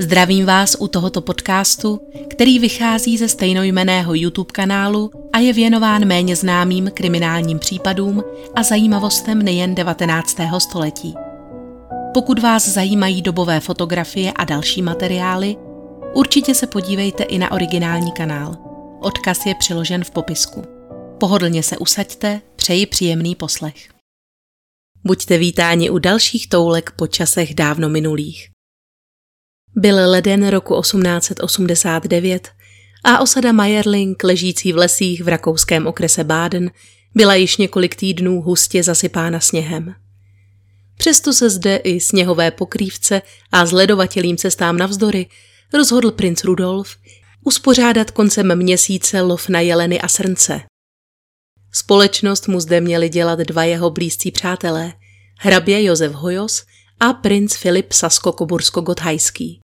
Zdravím vás u tohoto podcastu, který vychází ze stejnojmeného YouTube kanálu a je věnován méně známým kriminálním případům a zajímavostem nejen 19. století. Pokud vás zajímají dobové fotografie a další materiály, určitě se podívejte i na originální kanál. Odkaz je přiložen v popisku. Pohodlně se usaďte, přeji příjemný poslech. Buďte vítáni u dalších toulek po časech dávno minulých. Byl leden roku 1889 a osada Mayerling, ležící v lesích v rakouském okrese Baden, byla již několik týdnů hustě zasypána sněhem. Přesto se zde i sněhové pokrývce a zledovatělým cestám navzdory rozhodl princ Rudolf uspořádat koncem měsíce lov na jeleny a srnce. Společnost mu zde měli dělat dva jeho blízcí přátelé, hrabě Josef Hojos a princ Filip Sasko-Kobursko-Gothajský.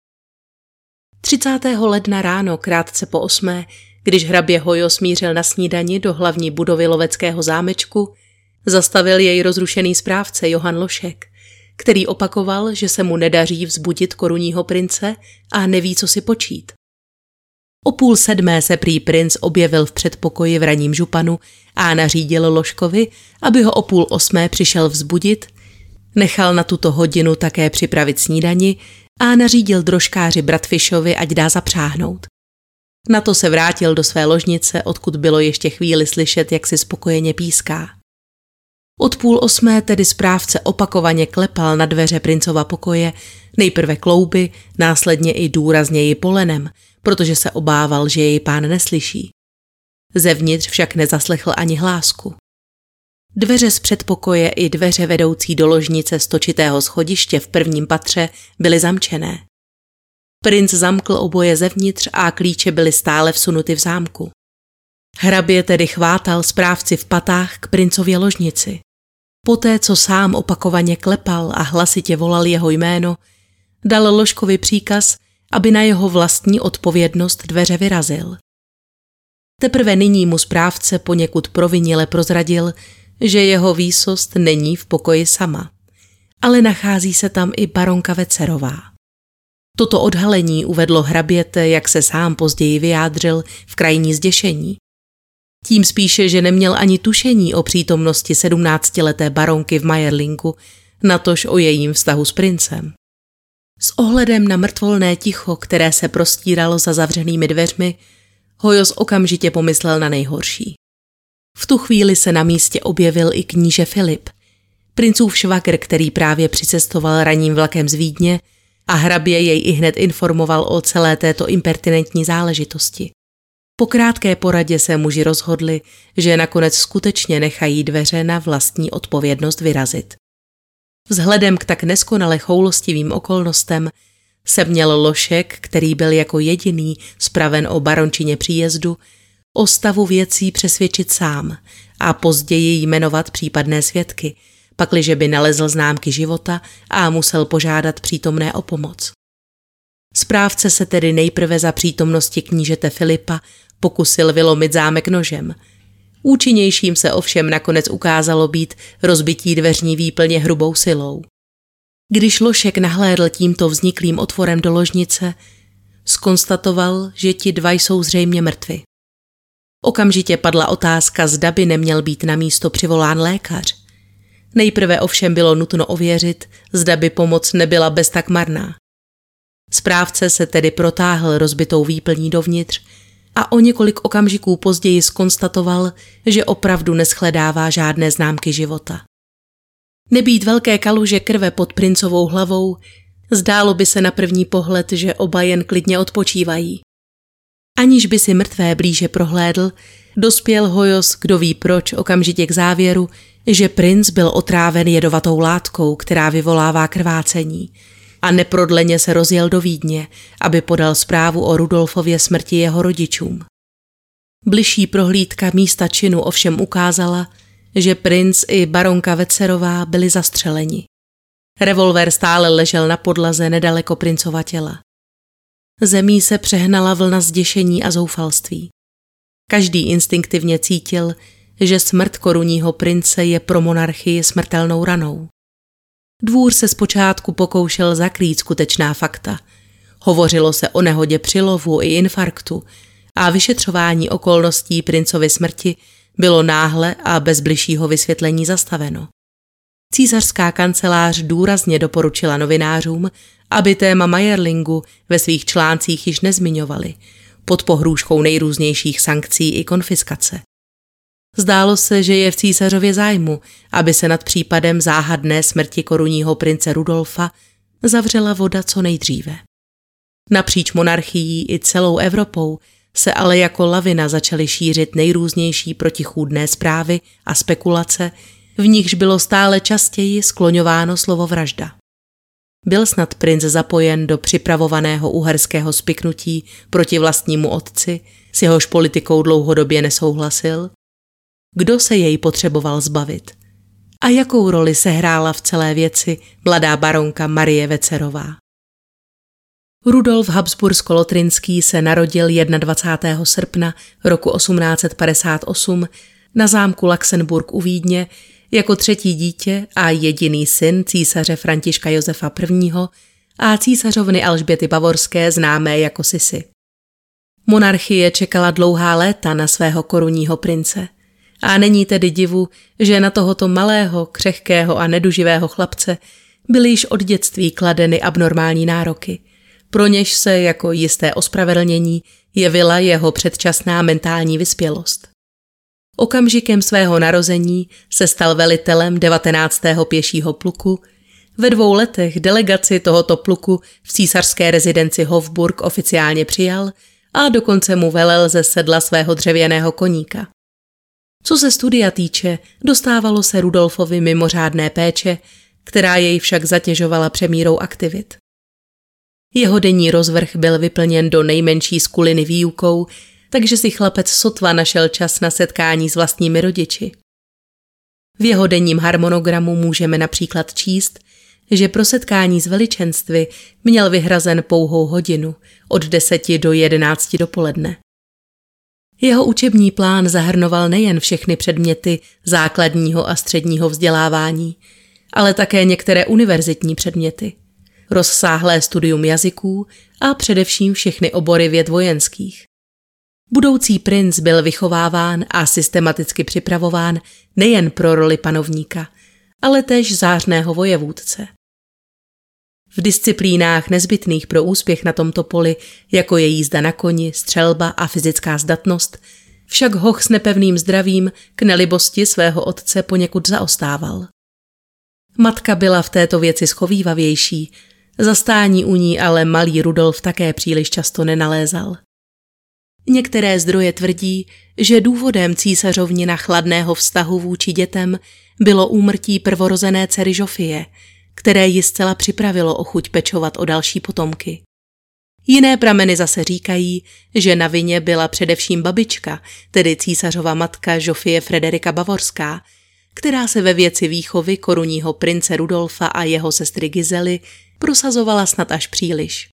30. ledna ráno, krátce po osmé, když hrabě Hojo smířil na snídani do hlavní budovy loveckého zámečku, zastavil jej rozrušený správce Johan Lošek, který opakoval, že se mu nedaří vzbudit korunního prince a neví, co si počít. O půl sedmé se prý princ objevil v předpokoji v raním županu a nařídil Loškovi, aby ho o půl osmé přišel vzbudit, nechal na tuto hodinu také připravit snídani a nařídil drožkáři Bratfišovi, ať dá zapřáhnout. Na to se vrátil do své ložnice, odkud bylo ještě chvíli slyšet, jak si spokojeně píská. Od půl osmé tedy správce opakovaně klepal na dveře princova pokoje, nejprve klouby, následně i důrazněji polenem, protože se obával, že jej pán neslyší. Zevnitř však nezaslechl ani hlásku. Dveře z předpokoje i dveře vedoucí do ložnice stočitého schodiště v prvním patře byly zamčené. Princ zamkl oboje zevnitř a klíče byly stále vsunuty v zámku. Hrabě tedy chvátal správci v patách k princově ložnici. Poté, co sám opakovaně klepal a hlasitě volal jeho jméno, dal Ložkovi příkaz, aby na jeho vlastní odpovědnost dveře vyrazil. Teprve nyní mu správce poněkud provinile prozradil, že jeho výsost není v pokoji sama, ale nachází se tam i baronka Vecerová. Toto odhalení uvedlo hraběte, jak se sám později vyjádřil, v krajní zděšení. Tím spíše, že neměl ani tušení o přítomnosti sedmnáctileté baronky v Majerlinku, natož o jejím vztahu s princem. S ohledem na mrtvolné ticho, které se prostíralo za zavřenými dveřmi, Hojos okamžitě pomyslel na nejhorší. V tu chvíli se na místě objevil i kníže Filip, princův švagr, který právě přicestoval raním vlakem z Vídně a hrabě jej i hned informoval o celé této impertinentní záležitosti. Po krátké poradě se muži rozhodli, že nakonec skutečně nechají dveře na vlastní odpovědnost vyrazit. Vzhledem k tak neskonale choulostivým okolnostem se měl Lošek, který byl jako jediný spraven o barončině příjezdu, o stavu věcí přesvědčit sám a později jmenovat případné svědky, pakliže by nalezl známky života a musel požádat přítomné o pomoc. Správce se tedy nejprve za přítomnosti knížete Filipa pokusil vylomit zámek nožem. Účinnějším se ovšem nakonec ukázalo být rozbití dveřní výplně hrubou silou. Když Lošek nahlédl tímto vzniklým otvorem do ložnice, skonstatoval, že ti dva jsou zřejmě mrtvi. Okamžitě padla otázka, zda by neměl být na místo přivolán lékař. Nejprve ovšem bylo nutno ověřit, zda by pomoc nebyla bez tak marná. Správce se tedy protáhl rozbitou výplní dovnitř a o několik okamžiků později skonstatoval, že opravdu neschledává žádné známky života. Nebýt velké kaluže krve pod princovou hlavou, zdálo by se na první pohled, že oba jen klidně odpočívají. Aniž by si mrtvé blíže prohlédl, dospěl Hojos, kdo ví proč, okamžitě k závěru, že princ byl otráven jedovatou látkou, která vyvolává krvácení a neprodleně se rozjel do Vídně, aby podal zprávu o Rudolfově smrti jeho rodičům. Bližší prohlídka místa činu ovšem ukázala, že princ i baronka Vecerová byli zastřeleni. Revolver stále ležel na podlaze nedaleko princova těla. Zemí se přehnala vlna zděšení a zoufalství. Každý instinktivně cítil, že smrt korunního prince je pro monarchii smrtelnou ranou. Dvůr se zpočátku pokoušel zakrýt skutečná fakta. hovořilo se o nehodě při lovu i infarktu a vyšetřování okolností princovy smrti bylo náhle a bez bližšího vysvětlení zastaveno. Císařská kancelář důrazně doporučila novinářům, aby téma Majerlingu ve svých článcích již nezmiňovali, pod pohrůžkou nejrůznějších sankcí i konfiskace. Zdálo se, že je v císařově zájmu, aby se nad případem záhadné smrti korunního prince Rudolfa zavřela voda co nejdříve. Napříč monarchií i celou Evropou se ale jako lavina začaly šířit nejrůznější protichůdné zprávy a spekulace, v nichž bylo stále častěji skloňováno slovo vražda. Byl snad princ zapojen do připravovaného uherského spiknutí proti vlastnímu otci, s jehož politikou dlouhodobě nesouhlasil? Kdo se jej potřeboval zbavit? A jakou roli se hrála v celé věci mladá baronka Marie Vecerová? Rudolf Habsbursko-Lotrinský se narodil 21. srpna roku 1858 na zámku Luxemburg u Vídně jako třetí dítě a jediný syn císaře Františka Josefa I. a císařovny Alžběty Bavorské známé jako Sisy. Monarchie čekala dlouhá léta na svého korunního prince. A není tedy divu, že na tohoto malého, křehkého a neduživého chlapce byly již od dětství kladeny abnormální nároky. Pro něž se jako jisté ospravedlnění jevila jeho předčasná mentální vyspělost. Okamžikem svého narození se stal velitelem 19. pěšího pluku, ve dvou letech delegaci tohoto pluku v císařské rezidenci Hofburg oficiálně přijal a dokonce mu velel ze sedla svého dřevěného koníka. Co se studia týče, dostávalo se Rudolfovi mimořádné péče, která jej však zatěžovala přemírou aktivit. Jeho denní rozvrh byl vyplněn do nejmenší skuliny výukou, takže si chlapec sotva našel čas na setkání s vlastními rodiči. V jeho denním harmonogramu můžeme například číst, že pro setkání s veličenstvy měl vyhrazen pouhou hodinu od 10 do 11 dopoledne. Jeho učební plán zahrnoval nejen všechny předměty základního a středního vzdělávání, ale také některé univerzitní předměty, rozsáhlé studium jazyků a především všechny obory věd vojenských. Budoucí princ byl vychováván a systematicky připravován nejen pro roli panovníka, ale též zářného vojevůdce. V disciplínách nezbytných pro úspěch na tomto poli, jako je jízda na koni, střelba a fyzická zdatnost, však hoch s nepevným zdravím k nelibosti svého otce poněkud zaostával. Matka byla v této věci schovývavější, zastání u ní ale malý Rudolf také příliš často nenalézal. Některé zdroje tvrdí, že důvodem císařovnina chladného vztahu vůči dětem bylo úmrtí prvorozené dcery Žofie, které ji zcela připravilo o chuť pečovat o další potomky. Jiné prameny zase říkají, že na vině byla především babička, tedy císařova matka Žofie Frederika Bavorská, která se ve věci výchovy korunního prince Rudolfa a jeho sestry Gizely prosazovala snad až příliš.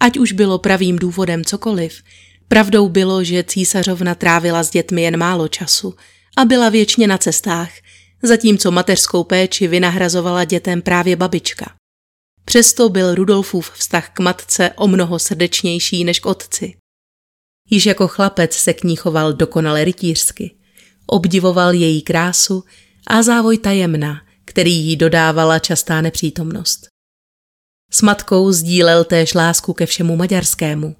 Ať už bylo pravým důvodem cokoliv, Pravdou bylo, že císařovna trávila s dětmi jen málo času a byla věčně na cestách, zatímco mateřskou péči vynahrazovala dětem právě babička. Přesto byl Rudolfův vztah k matce o mnoho srdečnější než k otci. Již jako chlapec se k ní choval dokonale rytířsky. Obdivoval její krásu a závoj tajemna, který jí dodávala častá nepřítomnost. S matkou sdílel též lásku ke všemu maďarskému –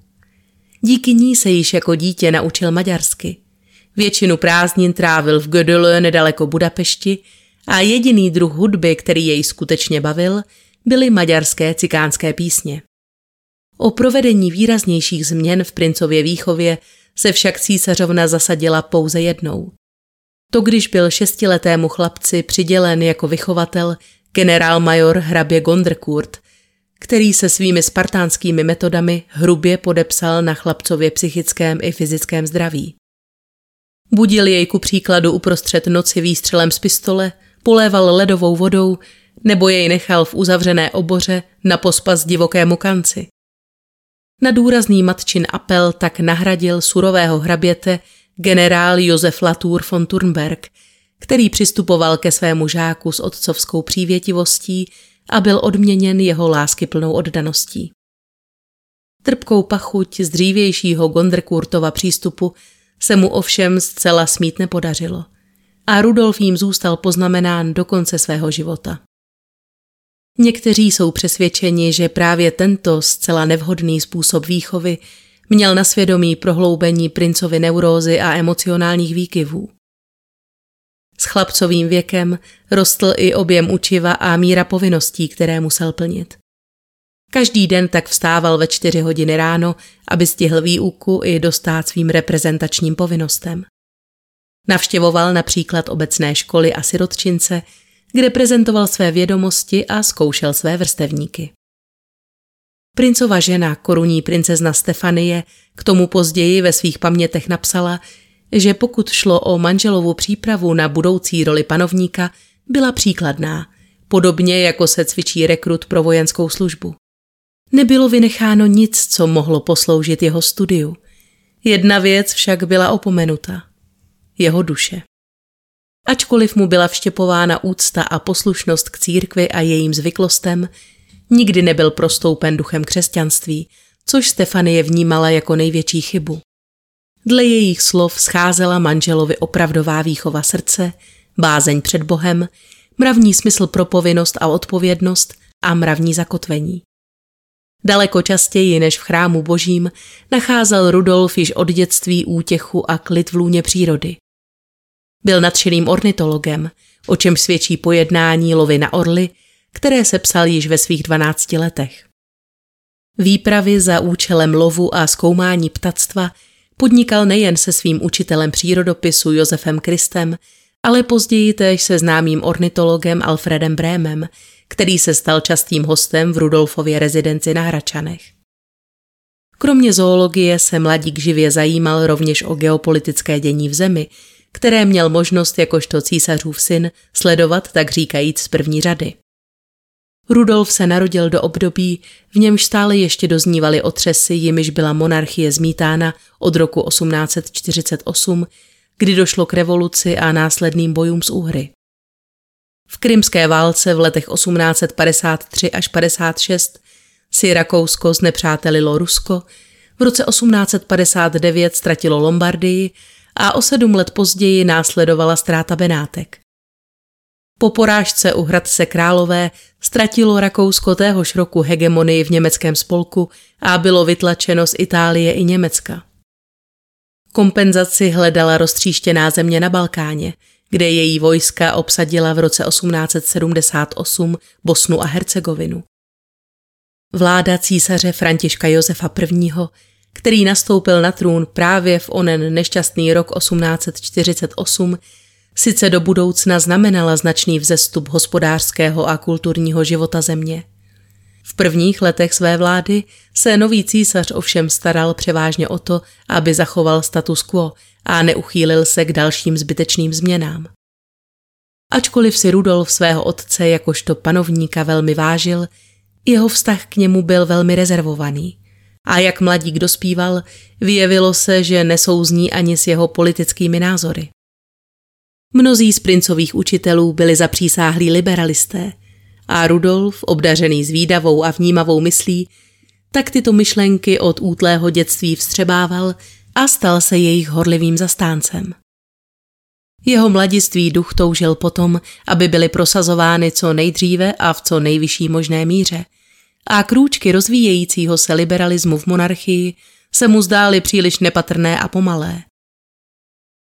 Díky ní se již jako dítě naučil maďarsky. Většinu prázdnin trávil v Gödöllő nedaleko Budapešti a jediný druh hudby, který jej skutečně bavil, byly maďarské cikánské písně. O provedení výraznějších změn v princově výchově se však císařovna zasadila pouze jednou. To, když byl šestiletému chlapci přidělen jako vychovatel generálmajor hrabě Gondrkurt, který se svými spartánskými metodami hrubě podepsal na chlapcově psychickém i fyzickém zdraví. Budil jej ku příkladu uprostřed noci výstřelem z pistole, poléval ledovou vodou nebo jej nechal v uzavřené oboře na pospas divokému kanci. Na důrazný matčin apel tak nahradil surového hraběte generál Josef Latour von Turnberg, který přistupoval ke svému žáku s otcovskou přívětivostí a byl odměněn jeho lásky plnou oddaností. trpkou pachuť z dřívějšího Gondrkurtova přístupu se mu ovšem zcela smít nepodařilo a Rudolf jim zůstal poznamenán do konce svého života. Někteří jsou přesvědčeni, že právě tento zcela nevhodný způsob výchovy měl na svědomí prohloubení princovy neurózy a emocionálních výkyvů. S chlapcovým věkem rostl i objem učiva a míra povinností, které musel plnit. Každý den tak vstával ve čtyři hodiny ráno, aby stihl výuku i dostát svým reprezentačním povinnostem. Navštěvoval například obecné školy a sirotčince, kde prezentoval své vědomosti a zkoušel své vrstevníky. Princova žena, korunní princezna Stefanie, k tomu později ve svých pamětech napsala, že pokud šlo o manželovu přípravu na budoucí roli panovníka, byla příkladná, podobně jako se cvičí rekrut pro vojenskou službu. Nebylo vynecháno nic, co mohlo posloužit jeho studiu. Jedna věc však byla opomenuta. Jeho duše. Ačkoliv mu byla vštěpována úcta a poslušnost k církvi a jejím zvyklostem, nikdy nebyl prostoupen duchem křesťanství, což Stefanie vnímala jako největší chybu. Dle jejich slov scházela manželovi opravdová výchova srdce, bázeň před Bohem, mravní smysl pro povinnost a odpovědnost a mravní zakotvení. Daleko častěji než v chrámu božím nacházel Rudolf již od dětství útěchu a klid v lůně přírody. Byl nadšeným ornitologem, o čem svědčí pojednání lovy na orly, které se psal již ve svých 12 letech. Výpravy za účelem lovu a zkoumání ptactva podnikal nejen se svým učitelem přírodopisu Josefem Kristem, ale později též se známým ornitologem Alfredem Brémem, který se stal častým hostem v Rudolfově rezidenci na Hračanech. Kromě zoologie se mladík živě zajímal rovněž o geopolitické dění v zemi, které měl možnost jakožto císařův syn sledovat tak říkajíc z první řady. Rudolf se narodil do období, v němž stále ještě doznívaly otřesy, jimiž byla monarchie zmítána od roku 1848, kdy došlo k revoluci a následným bojům s Uhry. V krymské válce v letech 1853 až 56 si Rakousko znepřátelilo Rusko, v roce 1859 ztratilo Lombardii a o sedm let později následovala ztráta Benátek. Po porážce u Hradce Králové ztratilo Rakousko téhož roku hegemonii v německém spolku a bylo vytlačeno z Itálie i Německa. Kompenzaci hledala roztříštěná země na Balkáně, kde její vojska obsadila v roce 1878 Bosnu a Hercegovinu. Vláda císaře Františka Josefa I který nastoupil na trůn právě v onen nešťastný rok 1848, sice do budoucna znamenala značný vzestup hospodářského a kulturního života země. V prvních letech své vlády se nový císař ovšem staral převážně o to, aby zachoval status quo a neuchýlil se k dalším zbytečným změnám. Ačkoliv si Rudolf svého otce jakožto panovníka velmi vážil, jeho vztah k němu byl velmi rezervovaný a jak mladík dospíval, vyjevilo se, že nesouzní ani s jeho politickými názory. Mnozí z princových učitelů byli zapřísáhlí liberalisté a Rudolf, obdařený zvídavou a vnímavou myslí, tak tyto myšlenky od útlého dětství vstřebával a stal se jejich horlivým zastáncem. Jeho mladiství duch toužil potom, aby byly prosazovány co nejdříve a v co nejvyšší možné míře – a krůčky rozvíjejícího se liberalismu v monarchii se mu zdály příliš nepatrné a pomalé.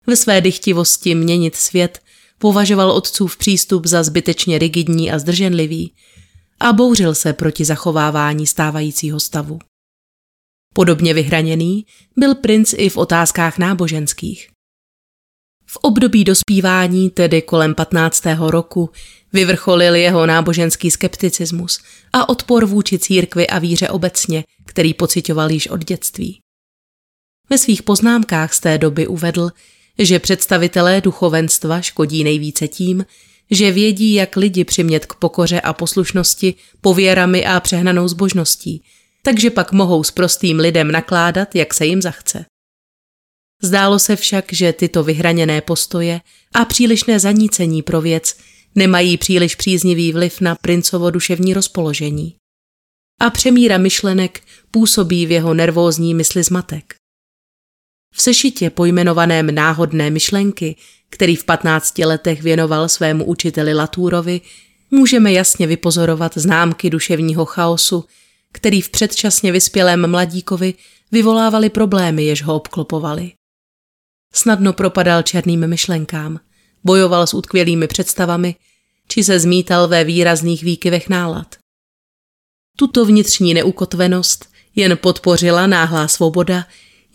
Ve své dychtivosti měnit svět považoval otcův přístup za zbytečně rigidní a zdrženlivý a bouřil se proti zachovávání stávajícího stavu. Podobně vyhraněný byl princ i v otázkách náboženských. V období dospívání, tedy kolem 15. roku, vyvrcholil jeho náboženský skepticismus a odpor vůči církvi a víře obecně, který pocitoval již od dětství. Ve svých poznámkách z té doby uvedl, že představitelé duchovenstva škodí nejvíce tím, že vědí, jak lidi přimět k pokoře a poslušnosti pověrami a přehnanou zbožností, takže pak mohou s prostým lidem nakládat, jak se jim zachce. Zdálo se však, že tyto vyhraněné postoje a přílišné zanícení pro věc nemají příliš příznivý vliv na princovo duševní rozpoložení. a přemíra myšlenek působí v jeho nervózní mysli zmatek. V sešitě pojmenovaném Náhodné myšlenky, který v 15 letech věnoval svému učiteli Latúrovi, můžeme jasně vypozorovat známky duševního chaosu, který v předčasně vyspělém mladíkovi vyvolávali problémy, jež ho obklopovali. Snadno propadal černým myšlenkám, bojoval s utkvělými představami, či se zmítal ve výrazných výkyvech nálad. Tuto vnitřní neukotvenost jen podpořila náhlá svoboda,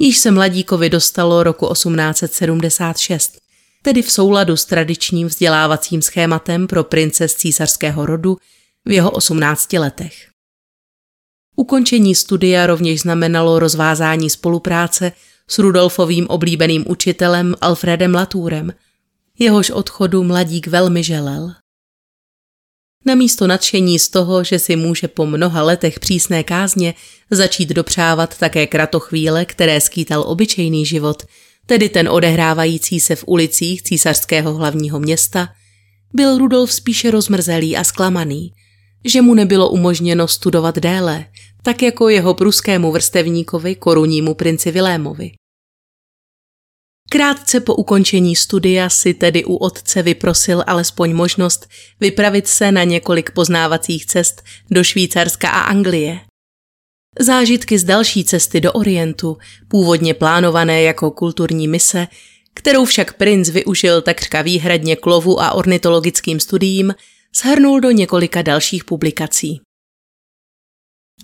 již se mladíkovi dostalo roku 1876, tedy v souladu s tradičním vzdělávacím schématem pro prince z císařského rodu v jeho 18 letech. Ukončení studia rovněž znamenalo rozvázání spolupráce s Rudolfovým oblíbeným učitelem Alfredem Latúrem. Jehož odchodu mladík velmi želel. Namísto nadšení z toho, že si může po mnoha letech přísné kázně začít dopřávat také kratochvíle, které skýtal obyčejný život, tedy ten odehrávající se v ulicích císařského hlavního města, byl Rudolf spíše rozmrzelý a zklamaný, že mu nebylo umožněno studovat déle, tak jako jeho pruskému vrstevníkovi, korunnímu princi Vilémovi. Krátce po ukončení studia si tedy u otce vyprosil alespoň možnost vypravit se na několik poznávacích cest do Švýcarska a Anglie. Zážitky z další cesty do Orientu, původně plánované jako kulturní mise, kterou však princ využil takřka výhradně k lovu a ornitologickým studiím, shrnul do několika dalších publikací.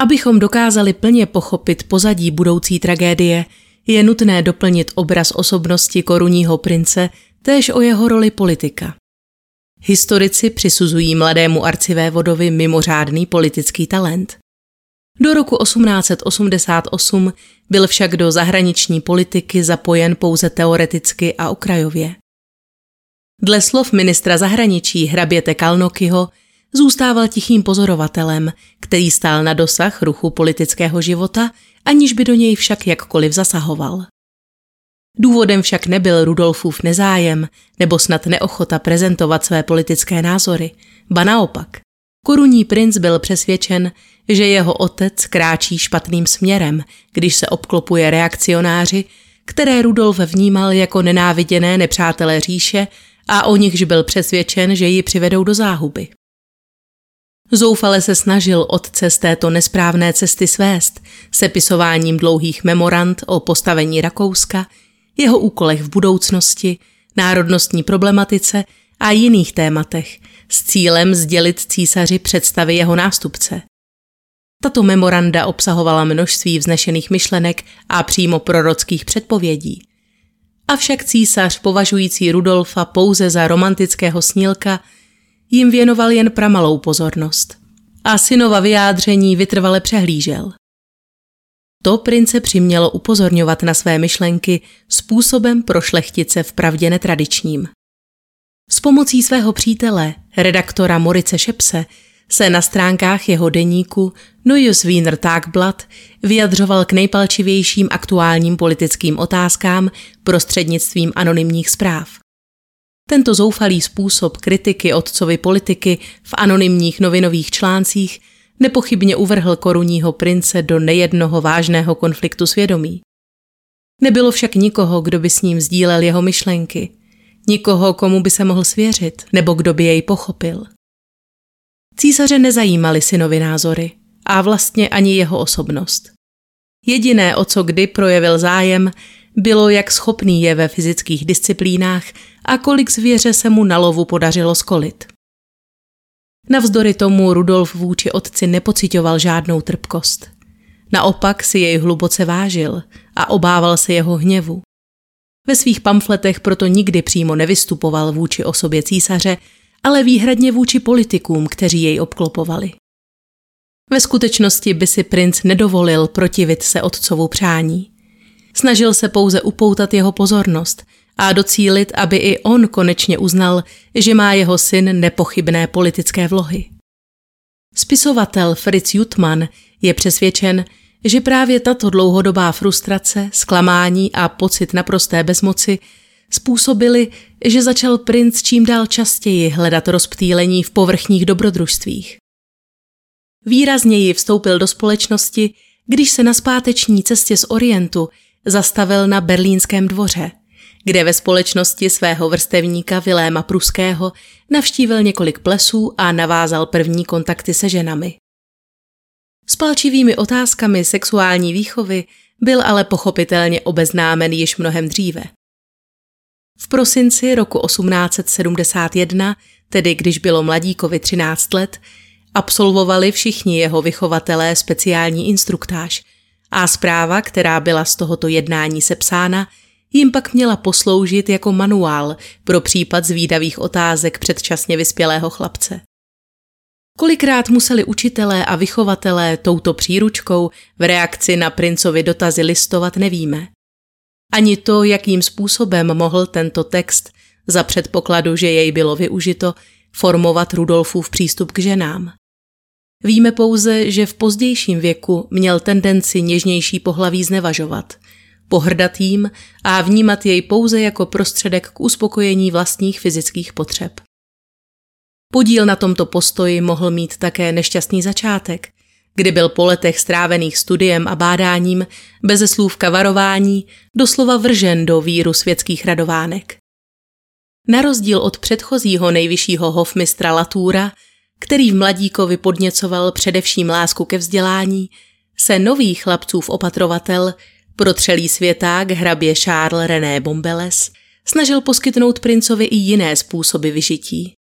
Abychom dokázali plně pochopit pozadí budoucí tragédie, je nutné doplnit obraz osobnosti korunního prince též o jeho roli politika. Historici přisuzují mladému arcivévodovi mimořádný politický talent. Do roku 1888 byl však do zahraniční politiky zapojen pouze teoreticky a okrajově. Dle slov ministra zahraničí hraběte Kalnokyho zůstával tichým pozorovatelem, který stál na dosah ruchu politického života, aniž by do něj však jakkoliv zasahoval. Důvodem však nebyl Rudolfův nezájem nebo snad neochota prezentovat své politické názory, ba naopak. Korunní princ byl přesvědčen, že jeho otec kráčí špatným směrem, když se obklopuje reakcionáři, které Rudolf vnímal jako nenáviděné nepřátelé říše a o nichž byl přesvědčen, že ji přivedou do záhuby. Zoufale se snažil otce z této nesprávné cesty svést, sepisováním dlouhých memorand o postavení Rakouska, jeho úkolech v budoucnosti, národnostní problematice a jiných tématech s cílem sdělit císaři představy jeho nástupce. Tato memoranda obsahovala množství vznešených myšlenek a přímo prorockých předpovědí. Avšak císař, považující Rudolfa pouze za romantického snílka, jim věnoval jen pramalou pozornost a synova vyjádření vytrvale přehlížel. To prince přimělo upozorňovat na své myšlenky způsobem pro šlechtice v pravdě netradičním. S pomocí svého přítele, redaktora Morice Šepse, se na stránkách jeho deníku Neues Wiener Tagblatt vyjadřoval k nejpalčivějším aktuálním politickým otázkám prostřednictvím anonymních zpráv. Tento zoufalý způsob kritiky otcovy politiky v anonymních novinových článcích nepochybně uvrhl korunního prince do nejednoho vážného konfliktu svědomí. Nebylo však nikoho, kdo by s ním sdílel jeho myšlenky, nikoho, komu by se mohl svěřit, nebo kdo by jej pochopil. Císaře nezajímaly synovy názory a vlastně ani jeho osobnost. Jediné, o co kdy projevil zájem, bylo, jak schopný je ve fyzických disciplínách a kolik zvěře se mu na lovu podařilo skolit. Navzdory tomu Rudolf vůči otci nepocitoval žádnou trpkost. Naopak si jej hluboce vážil a obával se jeho hněvu. Ve svých pamfletech proto nikdy přímo nevystupoval vůči osobě císaře, ale výhradně vůči politikům, kteří jej obklopovali. Ve skutečnosti by si princ nedovolil protivit se otcovu přání. Snažil se pouze upoutat jeho pozornost a docílit, aby i on konečně uznal, že má jeho syn nepochybné politické vlohy. Spisovatel Fritz Jutman je přesvědčen, že právě tato dlouhodobá frustrace, zklamání a pocit naprosté bezmoci způsobili, že začal princ čím dál častěji hledat rozptýlení v povrchních dobrodružstvích. Výrazněji vstoupil do společnosti, když se na zpáteční cestě z Orientu zastavil na berlínském dvoře, kde ve společnosti svého vrstevníka Viléma Pruského navštívil několik plesů a navázal první kontakty se ženami. S palčivými otázkami sexuální výchovy byl ale pochopitelně obeznámen již mnohem dříve. V prosinci roku 1871, tedy když bylo mladíkovi 13 let, absolvovali všichni jeho vychovatelé speciální instruktáž a zpráva, která byla z tohoto jednání sepsána, jim pak měla posloužit jako manuál pro případ zvídavých otázek předčasně vyspělého chlapce. Kolikrát museli učitelé a vychovatelé touto příručkou v reakci na princovi dotazy listovat, nevíme. Ani to, jakým způsobem mohl tento text, za předpokladu, že jej bylo využito, formovat Rudolfův přístup k ženám. Víme pouze, že v pozdějším věku měl tendenci něžnější pohlaví znevažovat, pohrdat jím a vnímat jej pouze jako prostředek k uspokojení vlastních fyzických potřeb. Podíl na tomto postoji mohl mít také nešťastný začátek, kdy byl po letech strávených studiem a bádáním, beze slůvka varování, doslova vržen do víru světských radovánek. Na rozdíl od předchozího nejvyššího hofmistra Latúra, který v mladíkovi podněcoval především lásku ke vzdělání, se nový chlapcův opatrovatel, protřelý světák hrabě Charles René Bombeles, snažil poskytnout princovi i jiné způsoby vyžití.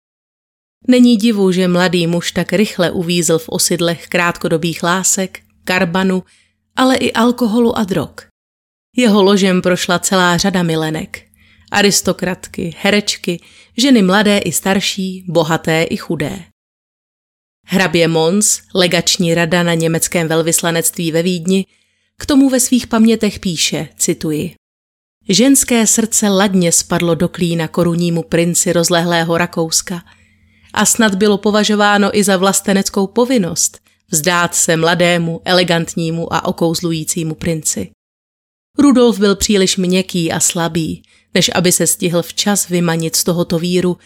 Není divu, že mladý muž tak rychle uvízl v osidlech krátkodobých lásek, karbanu, ale i alkoholu a drog. Jeho ložem prošla celá řada milenek. Aristokratky, herečky, ženy mladé i starší, bohaté i chudé. Hrabě Mons, legační rada na německém velvyslanectví ve Vídni, k tomu ve svých pamětech píše, cituji. Ženské srdce ladně spadlo do klína korunnímu princi rozlehlého Rakouska – a snad bylo považováno i za vlasteneckou povinnost vzdát se mladému, elegantnímu a okouzlujícímu princi. Rudolf byl příliš měkký a slabý, než aby se stihl včas vymanit z tohoto víru,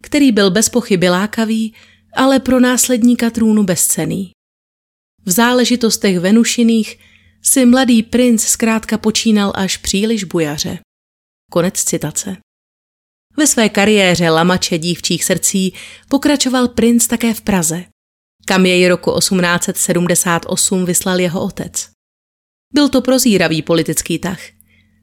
který byl bez pochyby lákavý, ale pro následníka trůnu bezcený. V záležitostech Venušiných si mladý princ zkrátka počínal až příliš bujaře. Konec citace. Ve své kariéře lamače dívčích srdcí pokračoval princ také v Praze, kam jej roku 1878 vyslal jeho otec. Byl to prozíravý politický tah.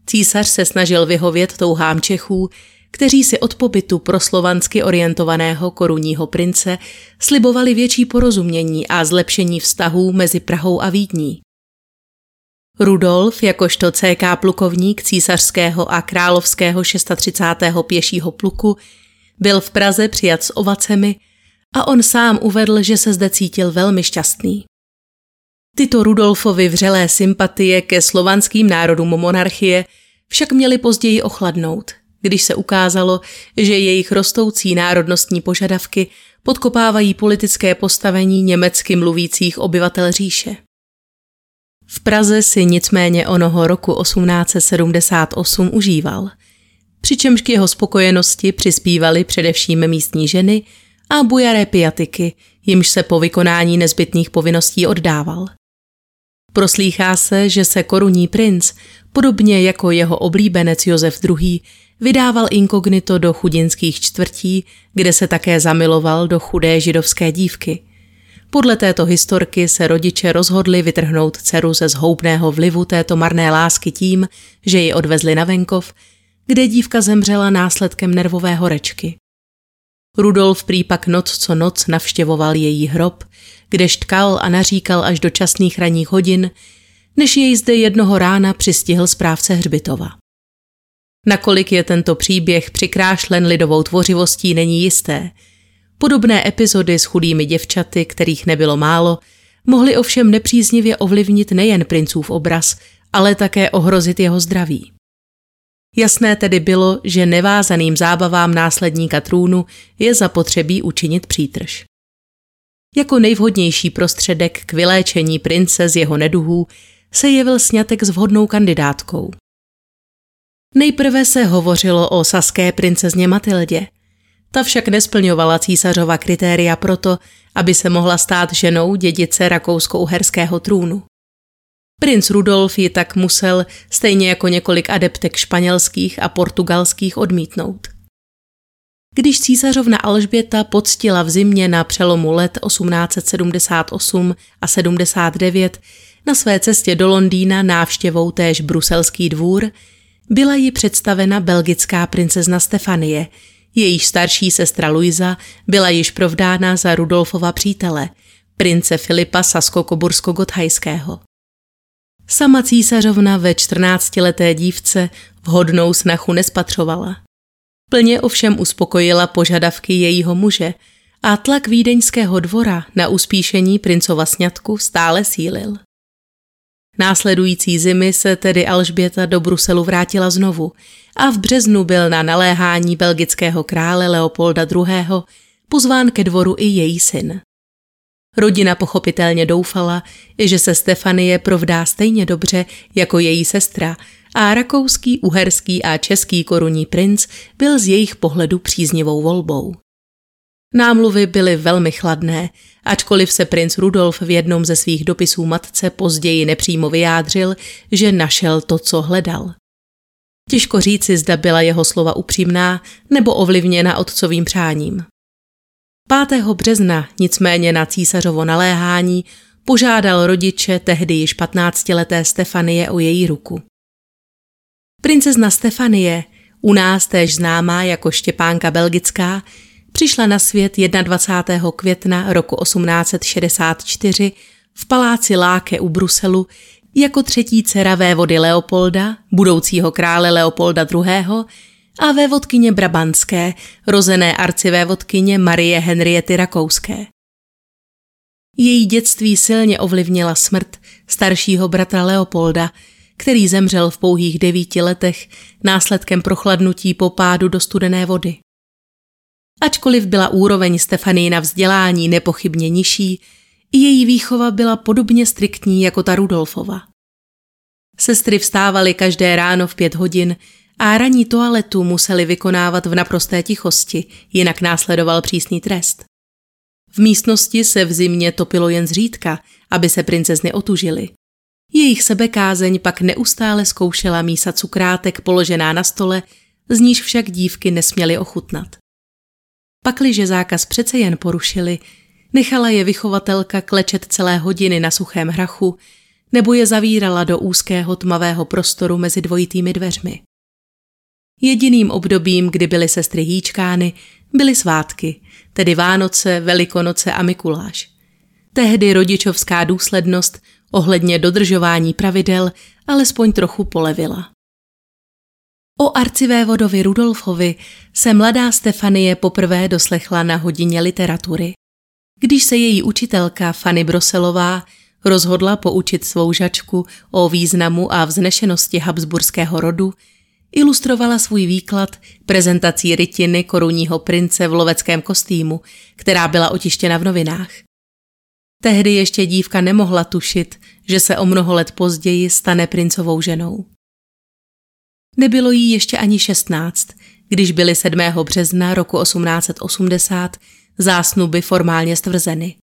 Císař se snažil vyhovět touhám Čechů, kteří si od pobytu pro slovansky orientovaného korunního prince slibovali větší porozumění a zlepšení vztahů mezi Prahou a Vídní. Rudolf, jakožto CK plukovník císařského a královského 630. pěšího pluku, byl v Praze přijat s ovacemi a on sám uvedl, že se zde cítil velmi šťastný. Tyto Rudolfovy vřelé sympatie ke slovanským národům monarchie však měly později ochladnout, když se ukázalo, že jejich rostoucí národnostní požadavky podkopávají politické postavení německy mluvících obyvatel říše. V Praze si nicméně onoho roku 1878 užíval, přičemž k jeho spokojenosti přispívaly především místní ženy a bujaré piatiky, jimž se po vykonání nezbytných povinností oddával. Proslýchá se, že se korunní princ, podobně jako jeho oblíbenec Josef II., vydával inkognito do chudinských čtvrtí, kde se také zamiloval do chudé židovské dívky – podle této historky se rodiče rozhodli vytrhnout dceru ze zhoubného vlivu této marné lásky tím, že ji odvezli na venkov, kde dívka zemřela následkem nervové horečky. Rudolf prý pak noc co noc navštěvoval její hrob, kde štkal a naříkal až do časných ranních hodin, než jej zde jednoho rána přistihl správce hřbitova. Nakolik je tento příběh přikrášlen lidovou tvořivostí, není jisté – Podobné epizody s chudými děvčaty, kterých nebylo málo, mohly ovšem nepříznivě ovlivnit nejen princův obraz, ale také ohrozit jeho zdraví. Jasné tedy bylo, že nevázaným zábavám následníka trůnu je zapotřebí učinit přítrž. Jako nejvhodnější prostředek k vyléčení prince z jeho neduhů se jevil snětek s vhodnou kandidátkou. Nejprve se hovořilo o saské princezně Matildě, Ta však nesplňovala císařova kritéria proto, aby se mohla stát ženou dědice rakousko-uherského trůnu. Princ Rudolf ji tak musel, stejně jako několik adeptek španělských a portugalských, odmítnout. Když císařovna Alžběta poctila v zimě na přelomu let 1878 a 79 na své cestě do Londýna návštěvou též bruselský dvůr, byla ji představena belgická princezna Stefanie, jejíž starší sestra Luisa byla již provdána za Rudolfova přítele, prince Filipa Sasko-Kobursko-Gothajského. Sama císařovna ve 14-leté dívce vhodnou snachu nespatřovala. Plně ovšem uspokojila požadavky jejího muže a tlak vídeňského dvora na uspíšení princova sňatku stále sílil. Následující zimy se tedy Alžběta do Bruselu vrátila znovu a v březnu byl na naléhání belgického krále Leopolda II. pozván ke dvoru i její syn. Rodina pochopitelně doufala, že se Stefanie provdá stejně dobře jako její sestra a rakouský, uherský a český korunní princ byl z jejich pohledu příznivou volbou. Námluvy byly velmi chladné, ačkoliv se princ Rudolf v jednom ze svých dopisů matce později nepřímo vyjádřil, že našel to, co hledal. Těžko říci, zda byla jeho slova upřímná nebo ovlivněna otcovým přáním. 5. března nicméně na císařovo naléhání požádal rodiče tehdy již 15-leté Stefanie o její ruku. Princezna Stefanie, u nás též známá jako Štěpánka Belgická, přišla na svět 21. května roku 1864 v paláci Láke u Bruselu jako třetí dcera vévody Leopolda, budoucího krále Leopolda II. a vévodkyně Brabantské, rozené arcivévodkyně Marie Henriety Rakouské. Její dětství silně ovlivnila smrt staršího bratra Leopolda, který zemřel v pouhých devíti letech následkem prochladnutí po pádu do studené vody. Ačkoliv byla úroveň Stefanie na vzdělání nepochybně nižší, i její výchova byla podobně striktní jako ta Rudolfova. Sestry vstávaly každé ráno v pět hodin a ranní toaletu museli vykonávat v naprosté tichosti, jinak následoval přísný trest. V místnosti se v zimě topilo jen zřídka, aby se princezny otužily. Jejich sebekázeň pak neustále zkoušela mísa cukrátek položená na stole, z níž však dívky nesměly ochutnat. Pakliže zákaz přece jen porušili, nechala je vychovatelka klečet celé hodiny na suchém hrachu nebo je zavírala do úzkého tmavého prostoru mezi dvojitými dveřmi. Jediným obdobím, kdy byly sestry hýčkány, byly svátky, tedy Vánoce, Velikonoce a Mikuláš. Tehdy rodičovská důslednost ohledně dodržování pravidel alespoň trochu polevila. O arcivévodovi Rudolfovi se mladá Stefanie poprvé doslechla na hodině literatury. Když se její učitelka Fanny Broselová rozhodla poučit svou žačku o významu a vznešenosti habsburského rodu, ilustrovala svůj výklad prezentací rytiny korunního prince v loveckém kostýmu, která byla otištěna v novinách. Tehdy ještě dívka nemohla tušit, že se o mnoho let později stane princovou ženou. Nebylo jí ještě ani 16, když byly 7. března roku 1880 zásnuby formálně stvrzeny.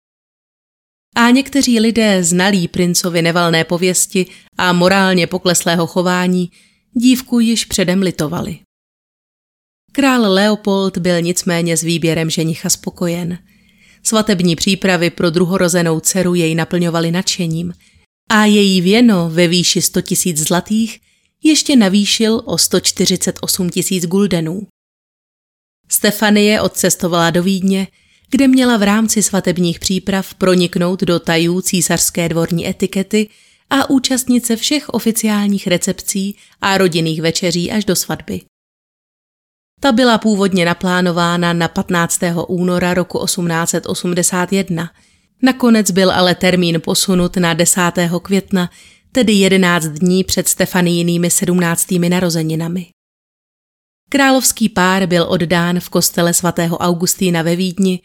A někteří lidé znalí princovi nevalné pověsti a morálně pokleslého chování dívku již předem litovali. Král Leopold byl nicméně s výběrem ženicha spokojen. Svatební přípravy pro druhorozenou dceru jej naplňovaly nadšením a její věno ve výši 100 tisíc zlatých ještě navýšil o 148 tisíc guldenů. Stefanie odcestovala do Vídně, kde měla v rámci svatebních příprav proniknout do tajů císařské dvorní etikety a účastnit se všech oficiálních recepcí a rodinných večeří až do svatby. Ta byla původně naplánována na 15. února roku 1881. Nakonec byl ale termín posunut na 10. května, tedy 11 dní před Stefanijnými 17. narozeninami. Královský pár byl oddán v kostele svatého Augustína ve Vídni,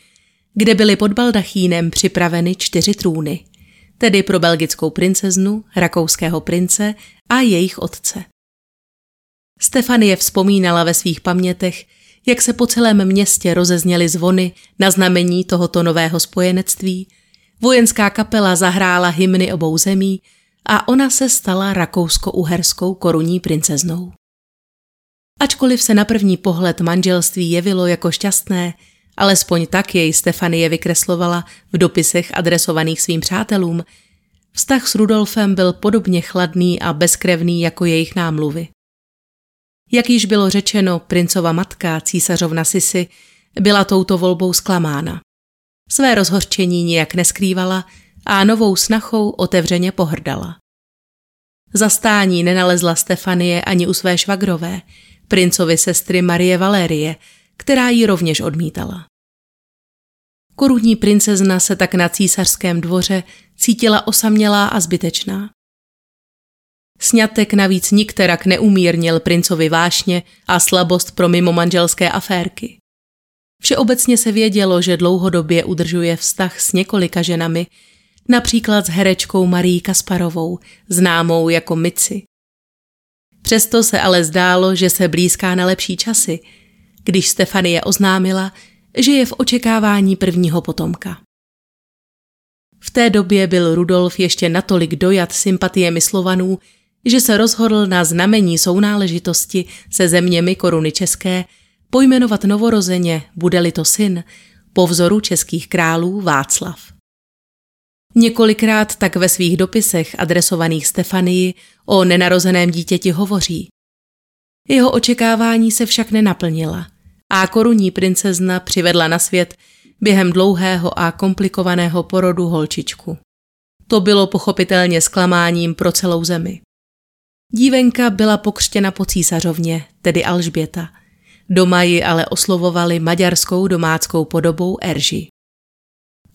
kde byly pod baldachínem připraveny čtyři trůny, tedy pro belgickou princeznu, rakouského prince a jejich otce. Stefanie vzpomínala ve svých pamětech, jak se po celém městě rozezněly zvony na znamení tohoto nového spojenectví, vojenská kapela zahrála hymny obou zemí a ona se stala rakousko-uherskou korunní princeznou. Ačkoliv se na první pohled manželství jevilo jako šťastné, alespoň tak jej Stefanie vykreslovala v dopisech adresovaných svým přátelům, vztah s Rudolfem byl podobně chladný a bezkrevný jako jejich námluvy. Jak již bylo řečeno, princova matka, císařovna Sisi, byla touto volbou zklamána. Své rozhorčení nijak neskrývala a novou snachou otevřeně pohrdala. Zastání nenalezla Stefanie ani u své švagrové, princovy sestry Marie Valérie, která ji rovněž odmítala. Korunní princezna se tak na císařském dvoře cítila osamělá a zbytečná. Sňatek navíc nikterak neumírnil princovi vášně a slabost pro mimo manželské aférky. Všeobecně se vědělo, že dlouhodobě udržuje vztah s několika ženami, například s herečkou Marí Kasparovou, známou jako Mici. Přesto se ale zdálo, že se blízká na lepší časy, když Stefanie oznámila, že je v očekávání prvního potomka. V té době byl Rudolf ještě natolik dojat sympatiemi Slovanů, že se rozhodl na znamení sounáležitosti se zeměmi koruny české pojmenovat novorozeně, bude-li to syn, po vzoru českých králů Václav. Několikrát tak ve svých dopisech adresovaných Stefanii o nenarozeném dítěti hovoří. Jeho očekávání se však nenaplnila a korunní princezna přivedla na svět během dlouhého a komplikovaného porodu holčičku. To bylo pochopitelně zklamáním pro celou zemi. Dívenka byla pokřtěna po císařovně, tedy Alžběta. Doma ji ale oslovovali maďarskou domáckou podobou Erži.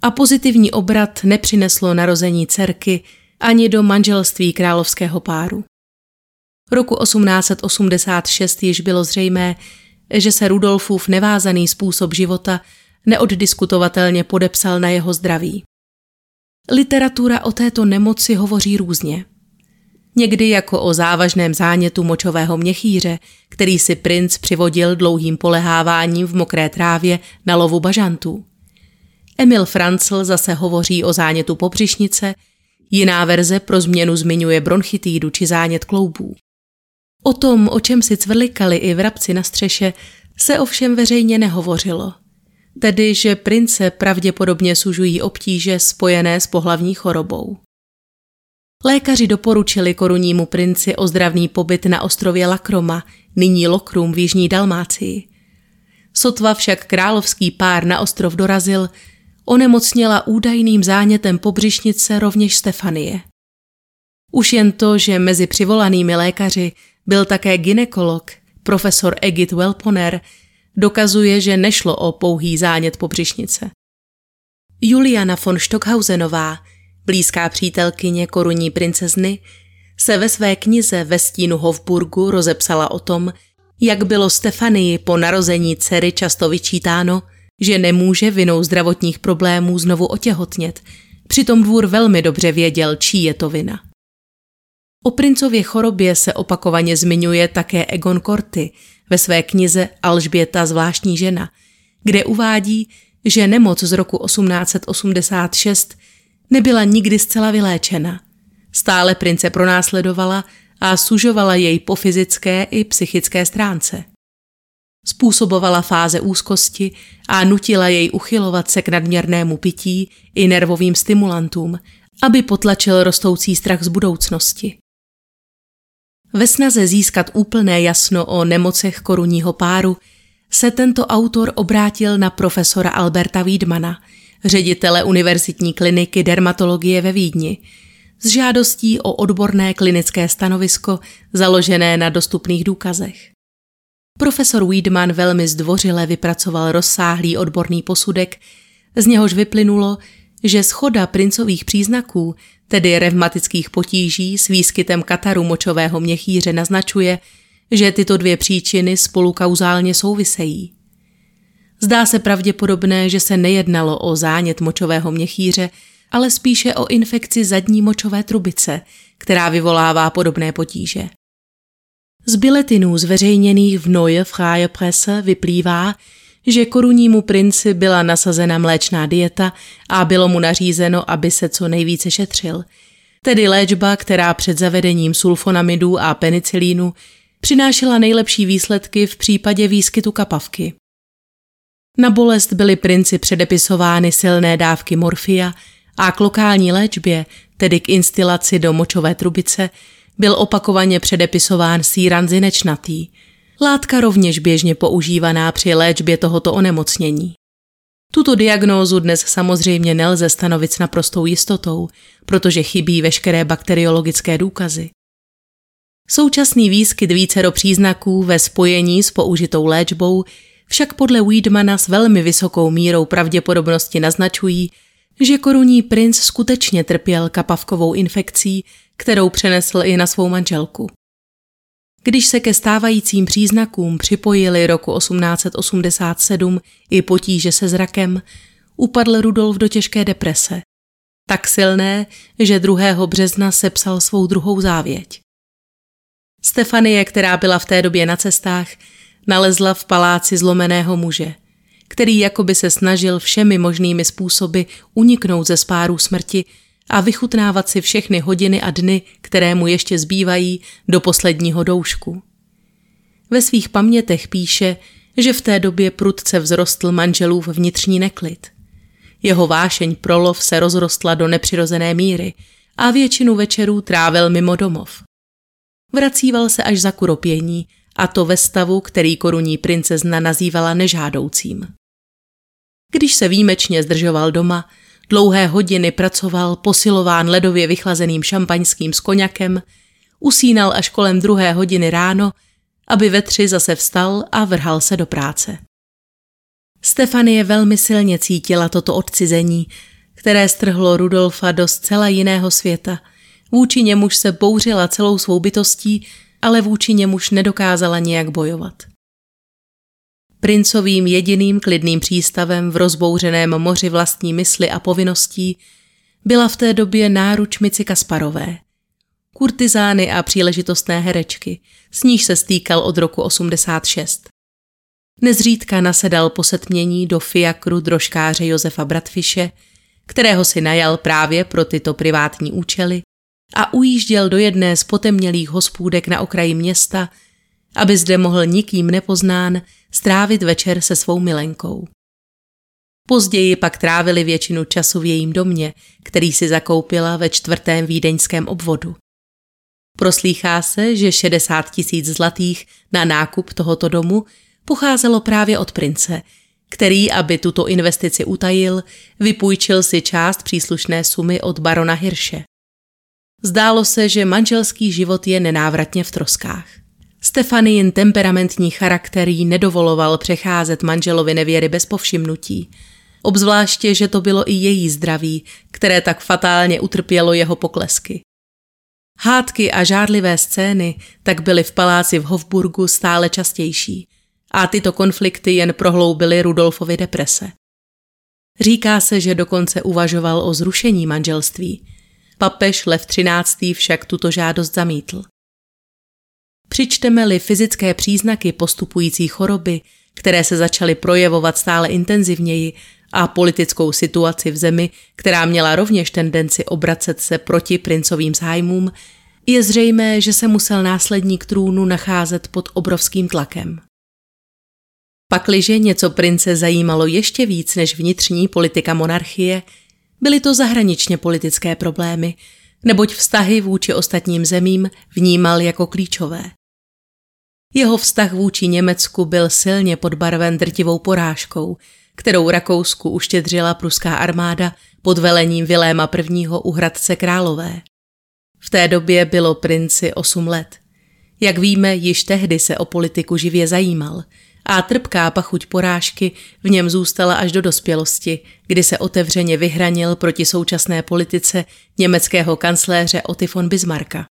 A pozitivní obrat nepřineslo narození dcerky ani do manželství královského páru. Roku 1886 již bylo zřejmé, že se Rudolfův nevázaný způsob života neoddiskutovatelně podepsal na jeho zdraví. Literatura o této nemoci hovoří různě. Někdy jako o závažném zánětu močového měchýře, který si princ přivodil dlouhým poleháváním v mokré trávě na lovu bažantů. Emil Francl zase hovoří o zánětu pobřišnice, jiná verze pro změnu zmiňuje bronchitídu či zánět kloubů. O tom, o čem si cvrlikali i vrabci na střeše, se ovšem veřejně nehovořilo. Tedy, že prince pravděpodobně sužují obtíže spojené s pohlavní chorobou. Lékaři doporučili korunnímu princi ozdravný pobyt na ostrově Lakroma, nyní Lokrum v Jižní Dalmácii. Sotva však královský pár na ostrov dorazil, onemocněla údajným zánětem pobřišnice rovněž Stefanie. Už jen to, že mezi přivolanými lékaři byl také ginekolog, profesor Egit Welponer, dokazuje, že nešlo o pouhý zánět pobřišnice. Juliana von Stockhausenová, blízká přítelkyně korunní princezny, se ve své knize ve stínu Hofburgu rozepsala o tom, jak bylo Stefanii po narození dcery často vyčítáno, že nemůže vinou zdravotních problémů znovu otěhotnět, přitom dvůr velmi dobře věděl, čí je to vina. O princově chorobě se opakovaně zmiňuje také Egon Korty ve své knize Alžběta zvláštní žena, kde uvádí, že nemoc z roku 1886 nebyla nikdy zcela vyléčena. Stále prince pronásledovala a sužovala jej po fyzické i psychické stránce. Způsobovala fáze úzkosti a nutila jej uchylovat se k nadměrnému pití i nervovým stimulantům, aby potlačil rostoucí strach z budoucnosti. Ve snaze získat úplné jasno o nemocech korunního páru se tento autor obrátil na profesora Alberta Wiedmana, ředitele univerzitní kliniky dermatologie ve Vídni, s žádostí o odborné klinické stanovisko založené na dostupných důkazech. Profesor Wiedman velmi zdvořile vypracoval rozsáhlý odborný posudek, z něhož vyplynulo, že schoda princových příznaků, tedy revmatických potíží s výskytem kataru močového měchýře, naznačuje, že tyto dvě příčiny spolu kauzálně souvisejí. Zdá se pravděpodobné, že se nejednalo o zánět močového měchýře, ale spíše o infekci zadní močové trubice, která vyvolává podobné potíže. Z biletinů zveřejněných v Neue Freie Presse vyplývá, že korunnímu princi byla nasazena mléčná dieta a bylo mu nařízeno, aby se co nejvíce šetřil. Tedy léčba, která před zavedením sulfonamidů a penicilínu přinášela nejlepší výsledky v případě výskytu kapavky. Na bolest byly princi předepisovány silné dávky morfia a k lokální léčbě, tedy k instilaci do močové trubice, byl opakovaně předepisován síran zinečnatý, látka rovněž běžně používaná při léčbě tohoto onemocnění. Tuto diagnózu dnes samozřejmě nelze stanovit s naprostou jistotou, protože chybí veškeré bakteriologické důkazy. Současný výskyt vícero příznaků ve spojení s použitou léčbou však podle Weedmana s velmi vysokou mírou pravděpodobnosti naznačují, že korunní princ skutečně trpěl kapavkovou infekcí, kterou přenesl i na svou manželku. Když se ke stávajícím příznakům připojili roku 1887 i potíže se zrakem, upadl Rudolf do těžké deprese. Tak silné, že 2. března sepsal svou druhou závěť. Stefanie, která byla v té době na cestách, nalezla v paláci zlomeného muže, který jakoby se snažil všemi možnými způsoby uniknout ze spáru smrti a vychutnávat si všechny hodiny a dny, které mu ještě zbývají do posledního doušku. Ve svých pamětech píše, že v té době prudce vzrostl manželův vnitřní neklid. Jeho vášeň pro lov se rozrostla do nepřirozené míry a většinu večerů trávil mimo domov. Vracíval se až za kuropění, a to ve stavu, který korunní princezna nazývala nežádoucím. Když se výjimečně zdržoval doma, dlouhé hodiny pracoval posilován ledově vychlazeným šampaňským s koněkem, usínal až kolem druhé hodiny ráno, aby ve tři zase vstal a vrhal se do práce. Stefanie velmi silně cítila toto odcizení, které strhlo Rudolfa do zcela jiného světa. Vůči němuž se bouřila celou svou bytostí, ale vůči němuž nedokázala nějak bojovat. Princovým jediným klidným přístavem v rozbouřeném moři vlastní mysli a povinností byla v té době náruč Mici Kasparové. Kurtizány a příležitostné herečky, s níž se stýkal od roku 86. Nezřídka nasedal po setmění do fiakru drožkáře Josefa Bratfiše, kterého si najal právě pro tyto privátní účely a ujížděl do jedné z potemnělých hospůdek na okraji města, aby zde mohl nikým nepoznán strávit večer se svou milenkou. Později pak trávili většinu času v jejím domě, který si zakoupila ve čtvrtém vídeňském obvodu. Proslýchá se, že 60 tisíc zlatých na nákup tohoto domu pocházelo právě od prince, který, aby tuto investici utajil, vypůjčil si část příslušné sumy od barona Hirše. Zdálo se, že manželský život je nenávratně v troskách. Stefanin temperamentní charakter jí nedovoloval přecházet manželovi nevěry bez povšimnutí. Obzvláště, že to bylo i její zdraví, které tak fatálně utrpělo jeho poklesky. Hádky a žádlivé scény tak byly v paláci v Hofburgu stále častější a tyto konflikty jen prohloubily Rudolfovi deprese. Říká se, že dokonce uvažoval o zrušení manželství. Papež Lev XIII. však tuto žádost zamítl. Přičteme-li fyzické příznaky postupující choroby, které se začaly projevovat stále intenzivněji, a politickou situaci v zemi, která měla rovněž tendenci obracet se proti princovým zájmům, je zřejmé, že se musel následník trůnu nacházet pod obrovským tlakem. Pakliže něco prince zajímalo ještě víc než vnitřní politika monarchie, byly to zahraničně politické problémy, neboť vztahy vůči ostatním zemím vnímal jako klíčové. Jeho vztah vůči Německu byl silně podbarven drtivou porážkou, kterou Rakousku uštědřila pruská armáda pod velením Viléma I. u Hradce Králové. V té době bylo princi 8 let. Jak víme, již tehdy se o politiku živě zajímal a trpká pachuť porážky v něm zůstala až do dospělosti, kdy se otevřeně vyhranil proti současné politice německého kancléře Oty von Bismarcka.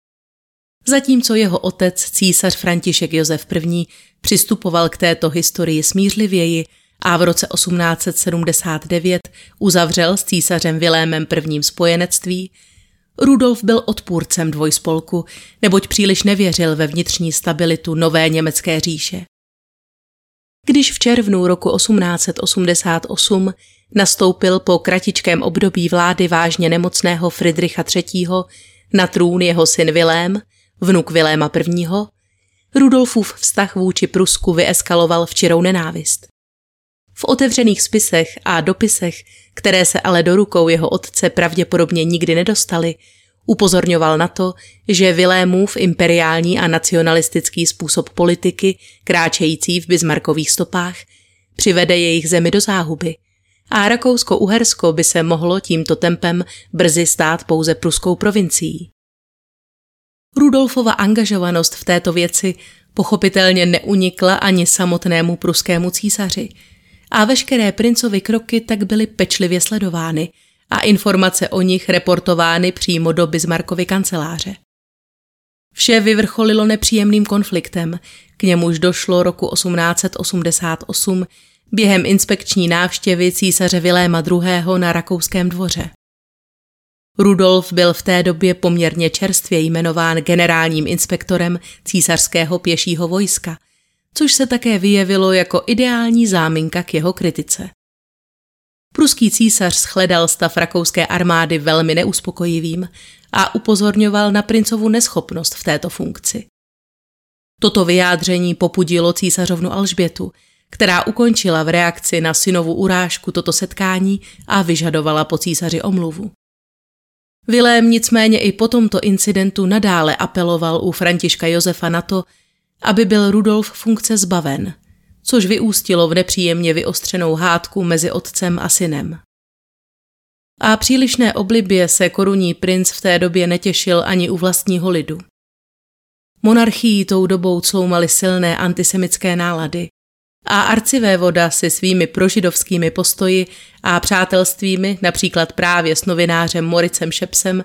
Zatímco jeho otec, císař František Josef I., přistupoval k této historii smířlivěji a v roce 1879 uzavřel s císařem Vilémem I. spojenectví, Rudolf byl odpůrcem dvojspolku, neboť příliš nevěřil ve vnitřní stabilitu nové německé říše. Když v červnu roku 1888 nastoupil po kratičkém období vlády vážně nemocného Friedricha III. na trůn jeho syn Vilém, vnuk Viléma I., Rudolfův vztah vůči Prusku vyeskaloval v čirou nenávist. V otevřených spisech a dopisech, které se ale do rukou jeho otce pravděpodobně nikdy nedostaly, upozorňoval na to, že Vilémův imperiální a nacionalistický způsob politiky, kráčející v Bismarckových stopách, přivede jejich zemi do záhuby a Rakousko-Uhersko by se mohlo tímto tempem brzy stát pouze pruskou provincií. Rudolfova angažovanost v této věci pochopitelně neunikla ani samotnému pruskému císaři a veškeré princovy kroky tak byly pečlivě sledovány a informace o nich reportovány přímo do Bismarckovy kanceláře. Vše vyvrcholilo nepříjemným konfliktem, k němuž došlo roku 1888 během inspekční návštěvy císaře Viléma II. na rakouském dvoře. Rudolf byl v té době poměrně čerstvě jmenován generálním inspektorem císařského pěšího vojska, což se také vyjevilo jako ideální záminka k jeho kritice. Pruský císař shledal stav rakouské armády velmi neuspokojivým a upozorňoval na princovu neschopnost v této funkci. Toto vyjádření popudilo císařovnu Alžbětu, která ukončila v reakci na synovu urážku toto setkání a vyžadovala po císaři omluvu. Vilém nicméně i po tomto incidentu nadále apeloval u Františka Josefa na to, aby byl Rudolf funkce zbaven, což vyústilo v nepříjemně vyostřenou hádku mezi otcem a synem. A přílišné oblibě se korunní princ v té době netěšil ani u vlastního lidu. Monarchii tou dobou cloumaly silné antisemické nálady a arcivé voda si svými prožidovskými postoji a přátelstvími, například právě s novinářem Moricem Šepsem,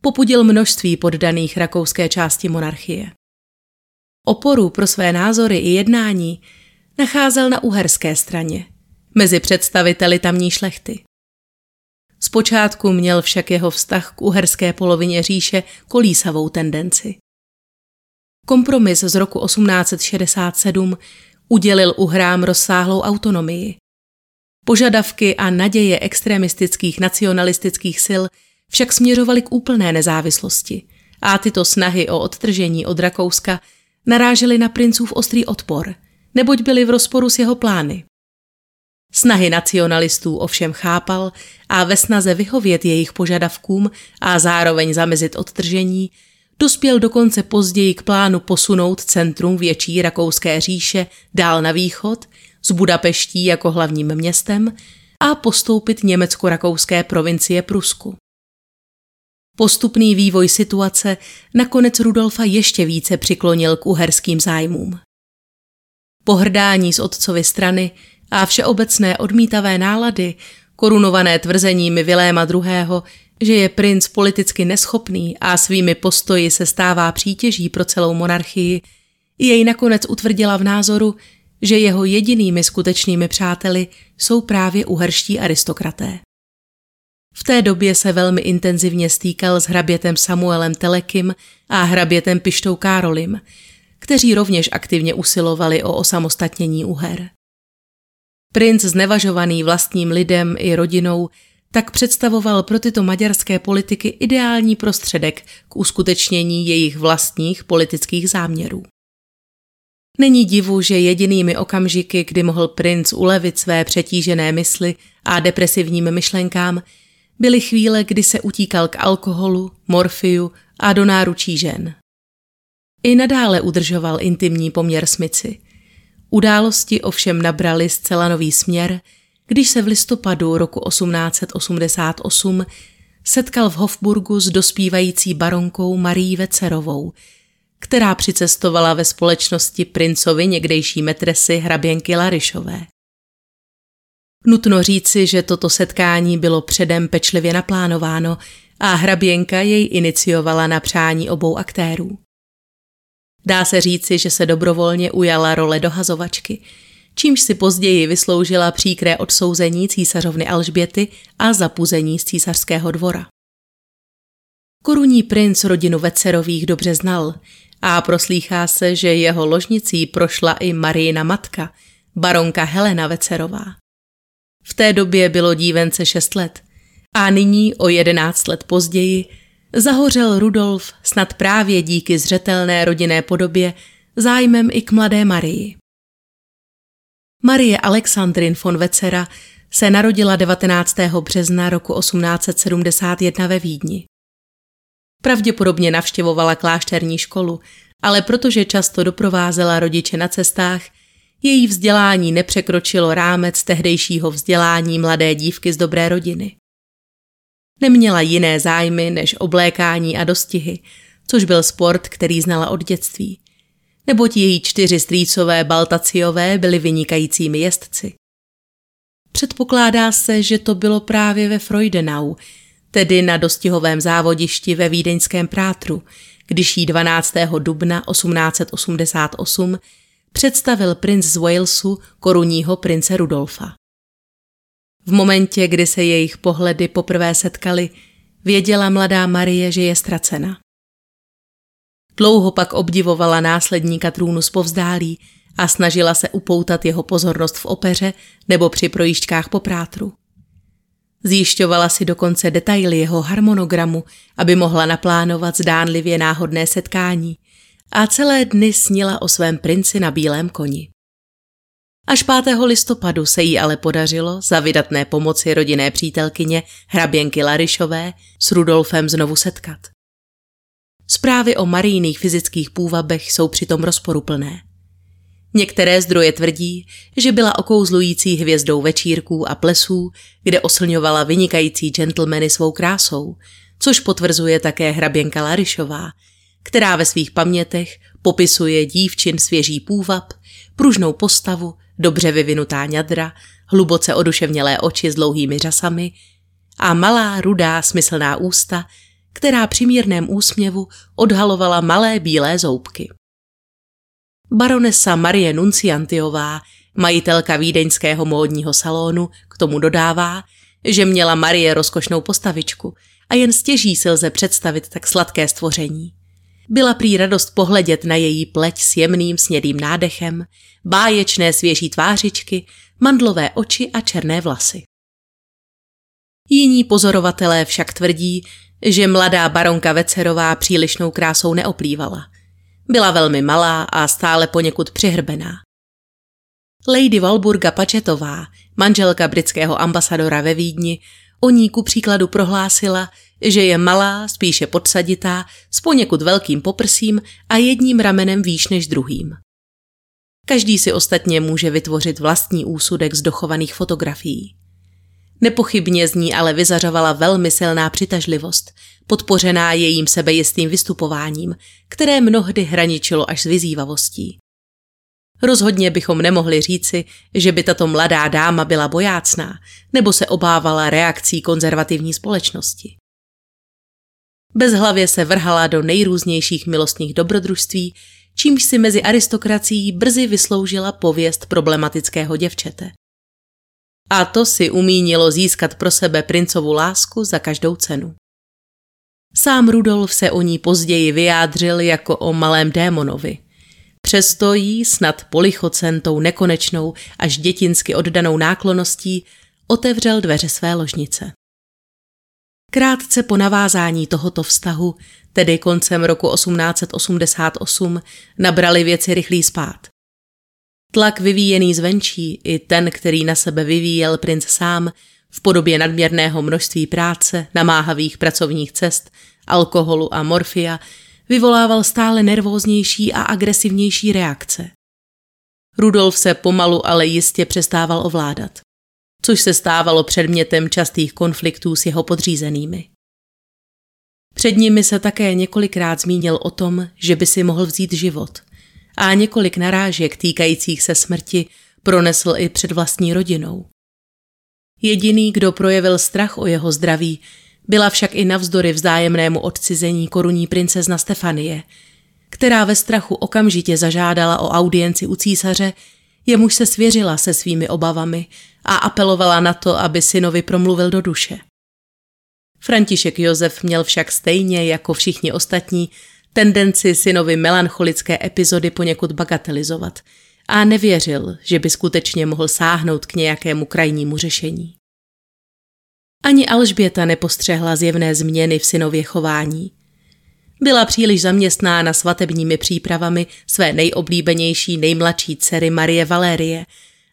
popudil množství poddaných rakouské části monarchie. Oporu pro své názory i jednání nacházel na uherské straně, mezi představiteli tamní šlechty. Zpočátku měl však jeho vztah k uherské polovině říše kolísavou tendenci. Kompromis z roku 1867 udělil Uhrám rozsáhlou autonomii. Požadavky a naděje extremistických nacionalistických sil však směřovaly k úplné nezávislosti a tyto snahy o odtržení od Rakouska narážely na princův ostrý odpor, neboť byly v rozporu s jeho plány. Snahy nacionalistů ovšem chápal a ve snaze vyhovět jejich požadavkům a zároveň zamezit odtržení dospěl dokonce později k plánu posunout centrum větší rakouské říše dál na východ, s Budapeští jako hlavním městem a postoupit německo-rakouské provincie Prusku. Postupný vývoj situace nakonec Rudolfa ještě více přiklonil k uherským zájmům. Pohrdání z otcovy strany a všeobecné odmítavé nálady, korunované tvrzeními Viléma II., že je princ politicky neschopný a svými postoji se stává přítěží pro celou monarchii, jej nakonec utvrdila v názoru, že jeho jedinými skutečnými přáteli jsou právě uherští aristokraté. V té době se velmi intenzivně stýkal s hrabětem Samuelem Telekym a hrabětem Pištou Károlim, kteří rovněž aktivně usilovali o osamostatnění Uher. Princ znevažovaný vlastním lidem i rodinou tak představoval pro tyto maďarské politiky ideální prostředek k uskutečnění jejich vlastních politických záměrů. Není divu, že jedinými okamžiky, kdy mohl princ ulevit své přetížené mysli a depresivním myšlenkám, byly chvíle, kdy se utíkal k alkoholu, morfiu a do náručí žen. I nadále udržoval intimní poměr smyci. Události ovšem nabrali zcela nový směr – když se v listopadu roku 1888 setkal v Hofburgu s dospívající baronkou Marí Vecerovou, která přicestovala ve společnosti princovi někdejší metresy hraběnky Larišové. Nutno říci, že toto setkání bylo předem pečlivě naplánováno a hraběnka jej iniciovala na přání obou aktérů. Dá se říci, že se dobrovolně ujala role dohazovačky – čímž si později vysloužila příkré odsouzení císařovny Alžběty a zapuzení z císařského dvora. Korunní princ rodinu Vecerových dobře znal a proslýchá se, že jeho ložnicí prošla i Marijina matka, baronka Helena Vecerová. V té době bylo dívence šest let a nyní o jedenáct let později zahořel Rudolf snad právě díky zřetelné rodinné podobě zájmem i k mladé Marii. Marie Alexandrin von Vecera se narodila 19. března roku 1871 ve Vídni. Pravděpodobně navštěvovala klášterní školu, ale protože často doprovázela rodiče na cestách, její vzdělání nepřekročilo rámec tehdejšího vzdělání mladé dívky z dobré rodiny. Neměla jiné zájmy než oblékání a dostihy, což byl sport, který znala od dětství. Neboť její čtyři strýcové Baltaciové byli vynikajícími jezdci. Předpokládá se, že to bylo právě ve Freudenau, tedy na dostihovém závodišti ve vídeňském prátru, když jí 12. dubna 1888 představil princ z Walesu korunního prince Rudolfa. V momentě, kdy se jejich pohledy poprvé setkali, věděla mladá Marie, že je ztracena. Dlouho pak obdivovala následníka trůnu z povzdálí a snažila se upoutat jeho pozornost v opeře nebo při projížďkách po prátru. Zjišťovala si dokonce detaily jeho harmonogramu, aby mohla naplánovat zdánlivě náhodné setkání a celé dny snila o svém princi na bílém koni. Až 5. listopadu se jí ale podařilo za vydatné pomoci rodinné přítelkyně hraběnky Larišové s Rudolfem znovu setkat. Zprávy o marijných fyzických půvabech jsou přitom rozporuplné. Některé zdroje tvrdí, že byla okouzlující hvězdou večírků a plesů, kde oslňovala vynikající gentlemany svou krásou, což potvrzuje také hraběnka Larišová, která ve svých pamětech popisuje dívčin svěží půvab, pružnou postavu, dobře vyvinutá ňadra, hluboce oduševnělé oči s dlouhými řasami a malá, rudá, smyslná ústa, která při mírném úsměvu odhalovala malé bílé zoubky. Baronesa Marie Nunciantiová, majitelka vídeňského módního salonu, k tomu dodává, že měla Marie rozkošnou postavičku a jen stěží si lze představit tak sladké stvoření. Byla prý radost pohledět na její pleť s jemným snědým nádechem, báječné svěží tvářičky, mandlové oči a černé vlasy. Jiní pozorovatelé však tvrdí, že mladá baronka Vecerová přílišnou krásou neoplývala. Byla velmi malá a stále poněkud přihrbená. Lady Walburga Pačetová, manželka britského ambasadora ve Vídni, o ní ku příkladu prohlásila, že je malá, spíše podsaditá, s poněkud velkým poprsím a jedním ramenem výš než druhým. Každý si ostatně může vytvořit vlastní úsudek z dochovaných fotografií. Nepochybně z ní ale vyzařovala velmi silná přitažlivost, podpořená jejím sebejistým vystupováním, které mnohdy hraničilo až s vyzývavostí. Rozhodně bychom nemohli říci, že by tato mladá dáma byla bojácná nebo se obávala reakcí konzervativní společnosti. Bezhlavě se vrhala do nejrůznějších milostných dobrodružství, čímž si mezi aristokracií brzy vysloužila pověst problematického děvčete. A to si umínilo získat pro sebe princovu lásku za každou cenu. Sám Rudolf se o ní později vyjádřil jako o malém démonovi. Přesto jí snad polichocen tou nekonečnou až dětinsky oddanou nákloností otevřel dveře své ložnice. Krátce po navázání tohoto vztahu, tedy koncem roku 1888, nabrali věci rychlý spát. Tlak vyvíjený zvenčí i ten, který na sebe vyvíjel princ sám, v podobě nadměrného množství práce, namáhavých pracovních cest, alkoholu a morfia, vyvolával stále nervóznější a agresivnější reakce. Rudolf se pomalu, ale jistě přestával ovládat což se stávalo předmětem častých konfliktů s jeho podřízenými. Před nimi se také několikrát zmínil o tom, že by si mohl vzít život a několik narážek týkajících se smrti pronesl i před vlastní rodinou. Jediný, kdo projevil strach o jeho zdraví, byla však i navzdory vzájemnému odcizení korunní princezna Stefanie, která ve strachu okamžitě zažádala o audienci u císaře, jemuž se svěřila se svými obavami a apelovala na to, aby synovi promluvil do duše. František Josef měl však stejně jako všichni ostatní tendenci synovi melancholické epizody poněkud bagatelizovat a nevěřil, že by skutečně mohl sáhnout k nějakému krajnímu řešení. Ani Alžběta nepostřehla zjevné změny v synově chování. Byla příliš zaměstnána svatebními přípravami své nejoblíbenější nejmladší dcery Marie Valérie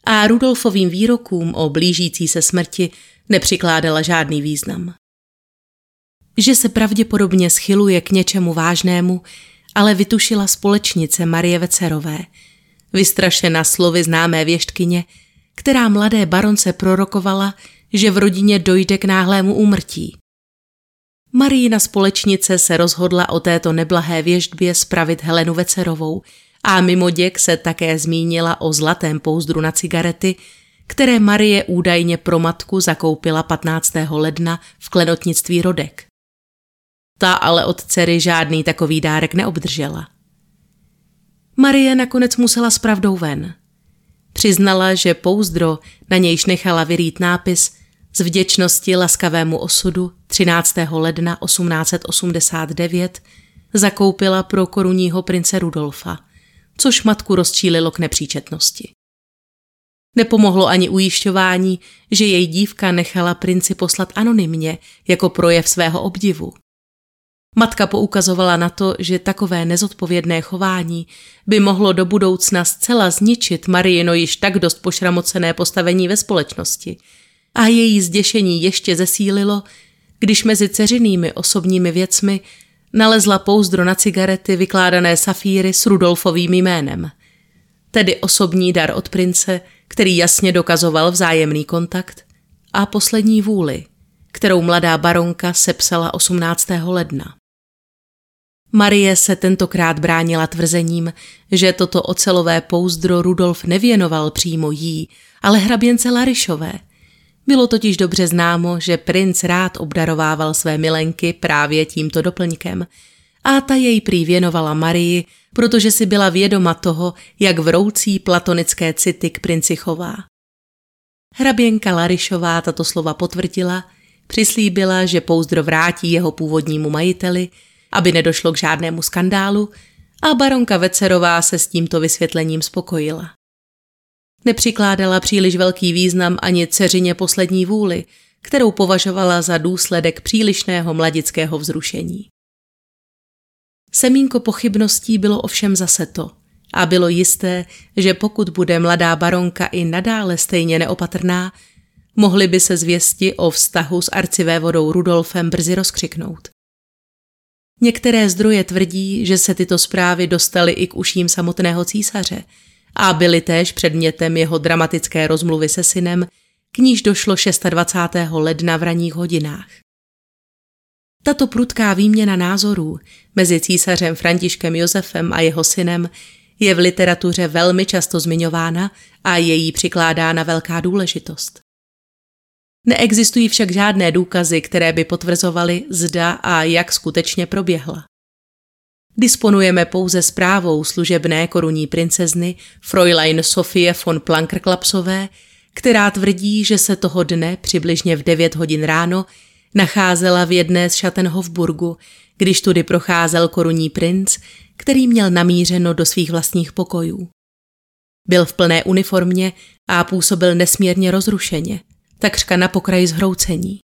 a Rudolfovým výrokům o blížící se smrti nepřikládala žádný význam. Že se pravděpodobně schyluje k něčemu vážnému, ale vytušila společnice Marie Vecerové, vystrašena slovy známé věštkyně, která mladé baronce prorokovala, že v rodině dojde k náhlému úmrtí. Marína společnice se rozhodla o této neblahé věždbě spravit Helenu Vecerovou a mimo děk se také zmínila o zlatém pouzdru na cigarety, které Marie údajně pro matku zakoupila 15. ledna v klenotnictví Rodek. Ta ale od dcery žádný takový dárek neobdržela. Marie nakonec musela s pravdou ven. Přiznala, že pouzdro, na nějž nechala vyrít nápis z vděčnosti laskavému osudu 13. ledna 1889 zakoupila pro korunního prince Rudolfa, což matku rozčílilo k nepříčetnosti. Nepomohlo ani ujišťování, že její dívka nechala princi poslat anonymně jako projev svého obdivu. Matka poukazovala na to, že takové nezodpovědné chování by mohlo do budoucna zcela zničit Mariino již tak dost pošramocené postavení ve společnosti a její zděšení ještě zesílilo, když mezi ceřinými osobními věcmi nalezla pouzdro na cigarety vykládané safíry s Rudolfovým jménem. Tedy osobní dar od prince, který jasně dokazoval vzájemný kontakt a poslední vůli, kterou mladá baronka sepsala 18. ledna. Marie se tentokrát bránila tvrzením, že toto ocelové pouzdro Rudolf nevěnoval přímo jí, ale hraběnce Larišové. Bylo totiž dobře známo, že princ rád obdarovával své milenky právě tímto doplňkem a ta jej prý věnovala Marii, protože si byla vědoma toho, jak vroucí platonické city k princi chová. Hraběnka Larišová tato slova potvrdila, přislíbila, že pouzdro vrátí jeho původnímu majiteli – aby nedošlo k žádnému skandálu a baronka Vecerová se s tímto vysvětlením spokojila. Nepřikládala příliš velký význam ani dceřině poslední vůli, kterou považovala za důsledek přílišného mladického vzrušení. Semínko pochybností bylo ovšem zase to a bylo jisté, že pokud bude mladá baronka i nadále stejně neopatrná, mohly by se zvěsti o vztahu s arcivévodou Rudolfem brzy rozkřiknout. Některé zdroje tvrdí, že se tyto zprávy dostaly i k uším samotného císaře a byly též předmětem jeho dramatické rozmluvy se synem, k níž došlo 26. ledna v ranních hodinách. Tato prudká výměna názorů mezi císařem Františkem Josefem a jeho synem je v literatuře velmi často zmiňována a je jí přikládána velká důležitost. Neexistují však žádné důkazy, které by potvrzovaly, zda a jak skutečně proběhla. Disponujeme pouze zprávou služebné korunní princezny Fräulein Sofie von Plankerklapsové, která tvrdí, že se toho dne přibližně v 9 hodin ráno nacházela v jedné z Schattenhofburgu, když tudy procházel korunní princ, který měl namířeno do svých vlastních pokojů. Byl v plné uniformě a působil nesmírně rozrušeně – takřka na pokraji zhroucení.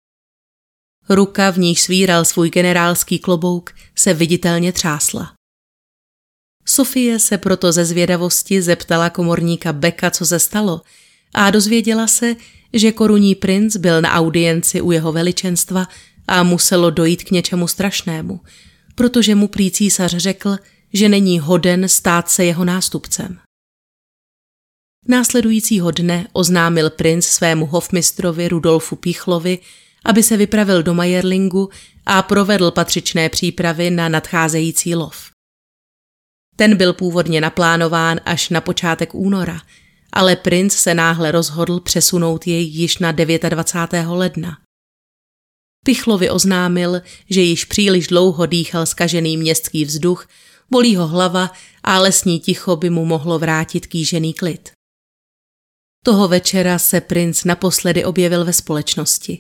Ruka, v níž svíral svůj generálský klobouk, se viditelně třásla. Sofie se proto ze zvědavosti zeptala komorníka Beka, co se stalo, a dozvěděla se, že korunní princ byl na audienci u jeho veličenstva a muselo dojít k něčemu strašnému, protože mu prý císař řekl, že není hoden stát se jeho nástupcem. Následujícího dne oznámil princ svému hofmistrovi Rudolfu Píchlovi, aby se vypravil do Majerlingu a provedl patřičné přípravy na nadcházející lov. Ten byl původně naplánován až na počátek února, ale princ se náhle rozhodl přesunout jej již na 29. ledna. Pichlovi oznámil, že již příliš dlouho dýchal skažený městský vzduch, bolí ho hlava a lesní ticho by mu mohlo vrátit kýžený klid. Toho večera se princ naposledy objevil ve společnosti.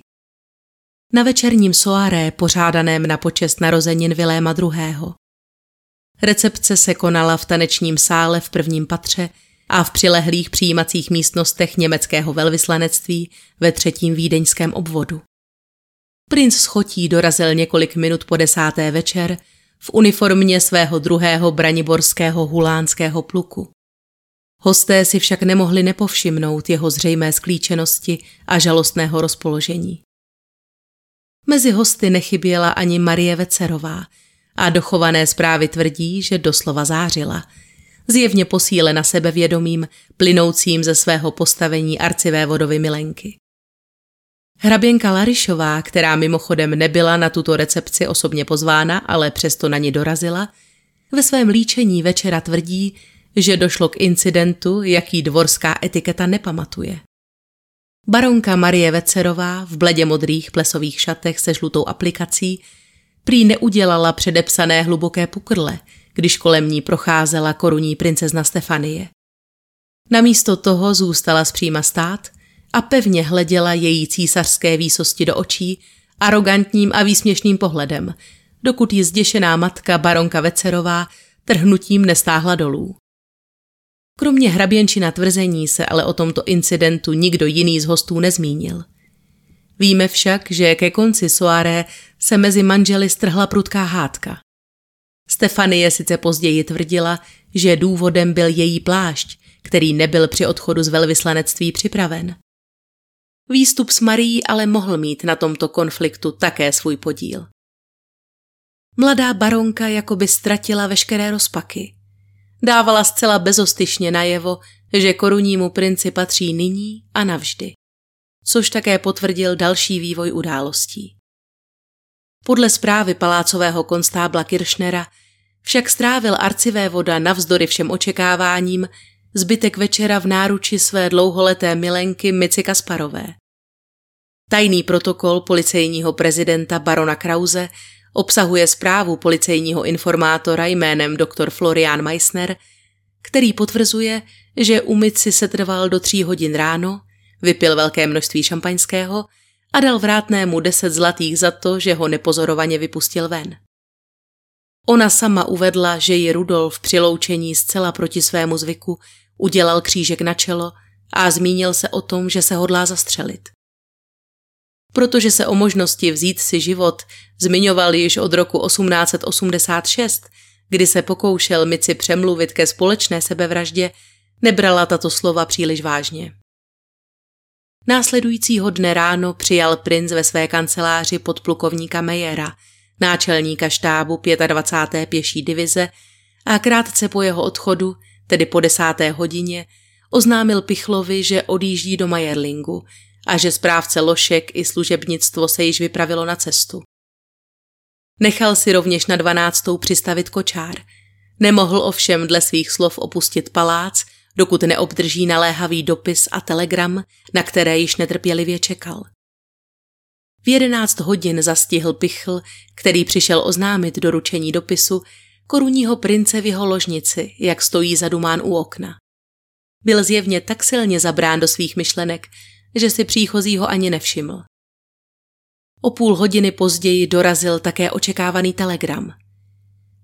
Na večerním soaré pořádaném na počest narozenin Viléma II. Recepce se konala v tanečním sále v prvním patře a v přilehlých přijímacích místnostech německého velvyslanectví ve třetím vídeňském obvodu. Princ schotí dorazil několik minut po desáté večer v uniformě svého druhého braniborského hulánského pluku. Hosté si však nemohli nepovšimnout jeho zřejmé sklíčenosti a žalostného rozpoložení. Mezi hosty nechyběla ani Marie Vecerová a dochované zprávy tvrdí, že doslova zářila, zjevně posílena sebevědomím, plynoucím ze svého postavení arcivé vodovy milenky. Hraběnka Larišová, která mimochodem nebyla na tuto recepci osobně pozvána, ale přesto na ní dorazila, ve svém líčení večera tvrdí, že došlo k incidentu, jaký dvorská etiketa nepamatuje. Baronka Marie Vecerová v bledě modrých plesových šatech se žlutou aplikací prý neudělala předepsané hluboké pukrle, když kolem ní procházela korunní princezna Stefanie. Namísto toho zůstala zpříma stát a pevně hleděla její císařské výsosti do očí arrogantním a výsměšným pohledem, dokud ji zděšená matka baronka Vecerová trhnutím nestáhla dolů. Kromě hraběnčina tvrzení se ale o tomto incidentu nikdo jiný z hostů nezmínil. Víme však, že ke konci soaré se mezi manželi strhla prudká hádka. Stefanie sice později tvrdila, že důvodem byl její plášť, který nebyl při odchodu z velvyslanectví připraven. Výstup s Marií ale mohl mít na tomto konfliktu také svůj podíl. Mladá baronka jakoby ztratila veškeré rozpaky. Dávala zcela bezostyšně najevo, že korunnímu princi patří nyní a navždy. Což také potvrdil další vývoj událostí. Podle zprávy palácového konstábla Kiršnera však strávil voda navzdory všem očekáváním zbytek večera v náruči své dlouholeté milenky Mici Kasparové. Tajný protokol policejního prezidenta barona Krause obsahuje zprávu policejního informátora jménem dr. Florian Meissner, který potvrzuje, že u Mici se trval do tří hodin ráno, vypil velké množství šampaňského a dal vrátnému deset zlatých za to, že ho nepozorovaně vypustil ven. Ona sama uvedla, že ji Rudolf při loučení zcela proti svému zvyku udělal křížek na čelo a zmínil se o tom, že se hodlá zastřelit. Protože se o možnosti vzít si život zmiňoval již od roku 1886, kdy se pokoušel Mici přemluvit ke společné sebevraždě, nebrala tato slova příliš vážně. Následujícího dne ráno přijal princ ve své kanceláři podplukovníka Mejera, náčelníka štábu 25. pěší divize a krátce po jeho odchodu, tedy po desáté hodině, oznámil Pichlovi, že odjíždí do Majerlingu a že správce lošek i služebnictvo se již vypravilo na cestu. Nechal si rovněž na dvanáctou přistavit kočár. Nemohl ovšem dle svých slov opustit palác, dokud neobdrží naléhavý dopis a telegram, na které již netrpělivě čekal. V jedenáct hodin zastihl Pichl, který přišel oznámit doručení dopisu, korunního prince v jeho ložnici, jak stojí zadumán u okna. Byl zjevně tak silně zabrán do svých myšlenek, že si příchozího ani nevšiml. O půl hodiny později dorazil také očekávaný telegram.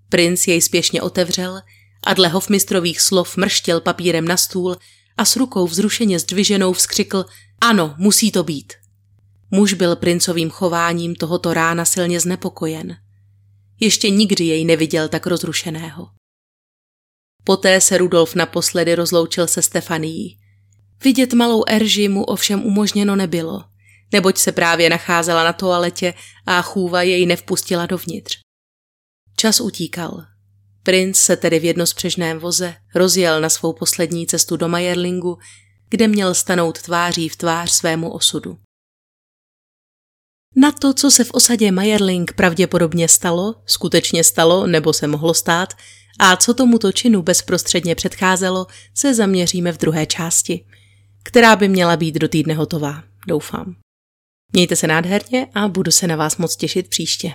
Princ jej spěšně otevřel a dle hofmistrových slov mrštěl papírem na stůl a s rukou vzrušeně zdviženou vzkřikl ano, musí to být. Muž byl princovým chováním tohoto rána silně znepokojen. Ještě nikdy jej neviděl tak rozrušeného. Poté se Rudolf naposledy rozloučil se Stefanií. Vidět malou Erži mu ovšem umožněno nebylo, neboť se právě nacházela na toaletě a chůva jej nevpustila dovnitř. Čas utíkal. Princ se tedy v jednospřežném voze rozjel na svou poslední cestu do Majerlingu, kde měl stanout tváří v tvář svému osudu. Na to, co se v osadě Majerling pravděpodobně stalo, skutečně stalo nebo se mohlo stát, a co tomuto činu bezprostředně předcházelo, se zaměříme v druhé části, která by měla být do týdne hotová, doufám. Mějte se nádherně a budu se na vás moc těšit příště.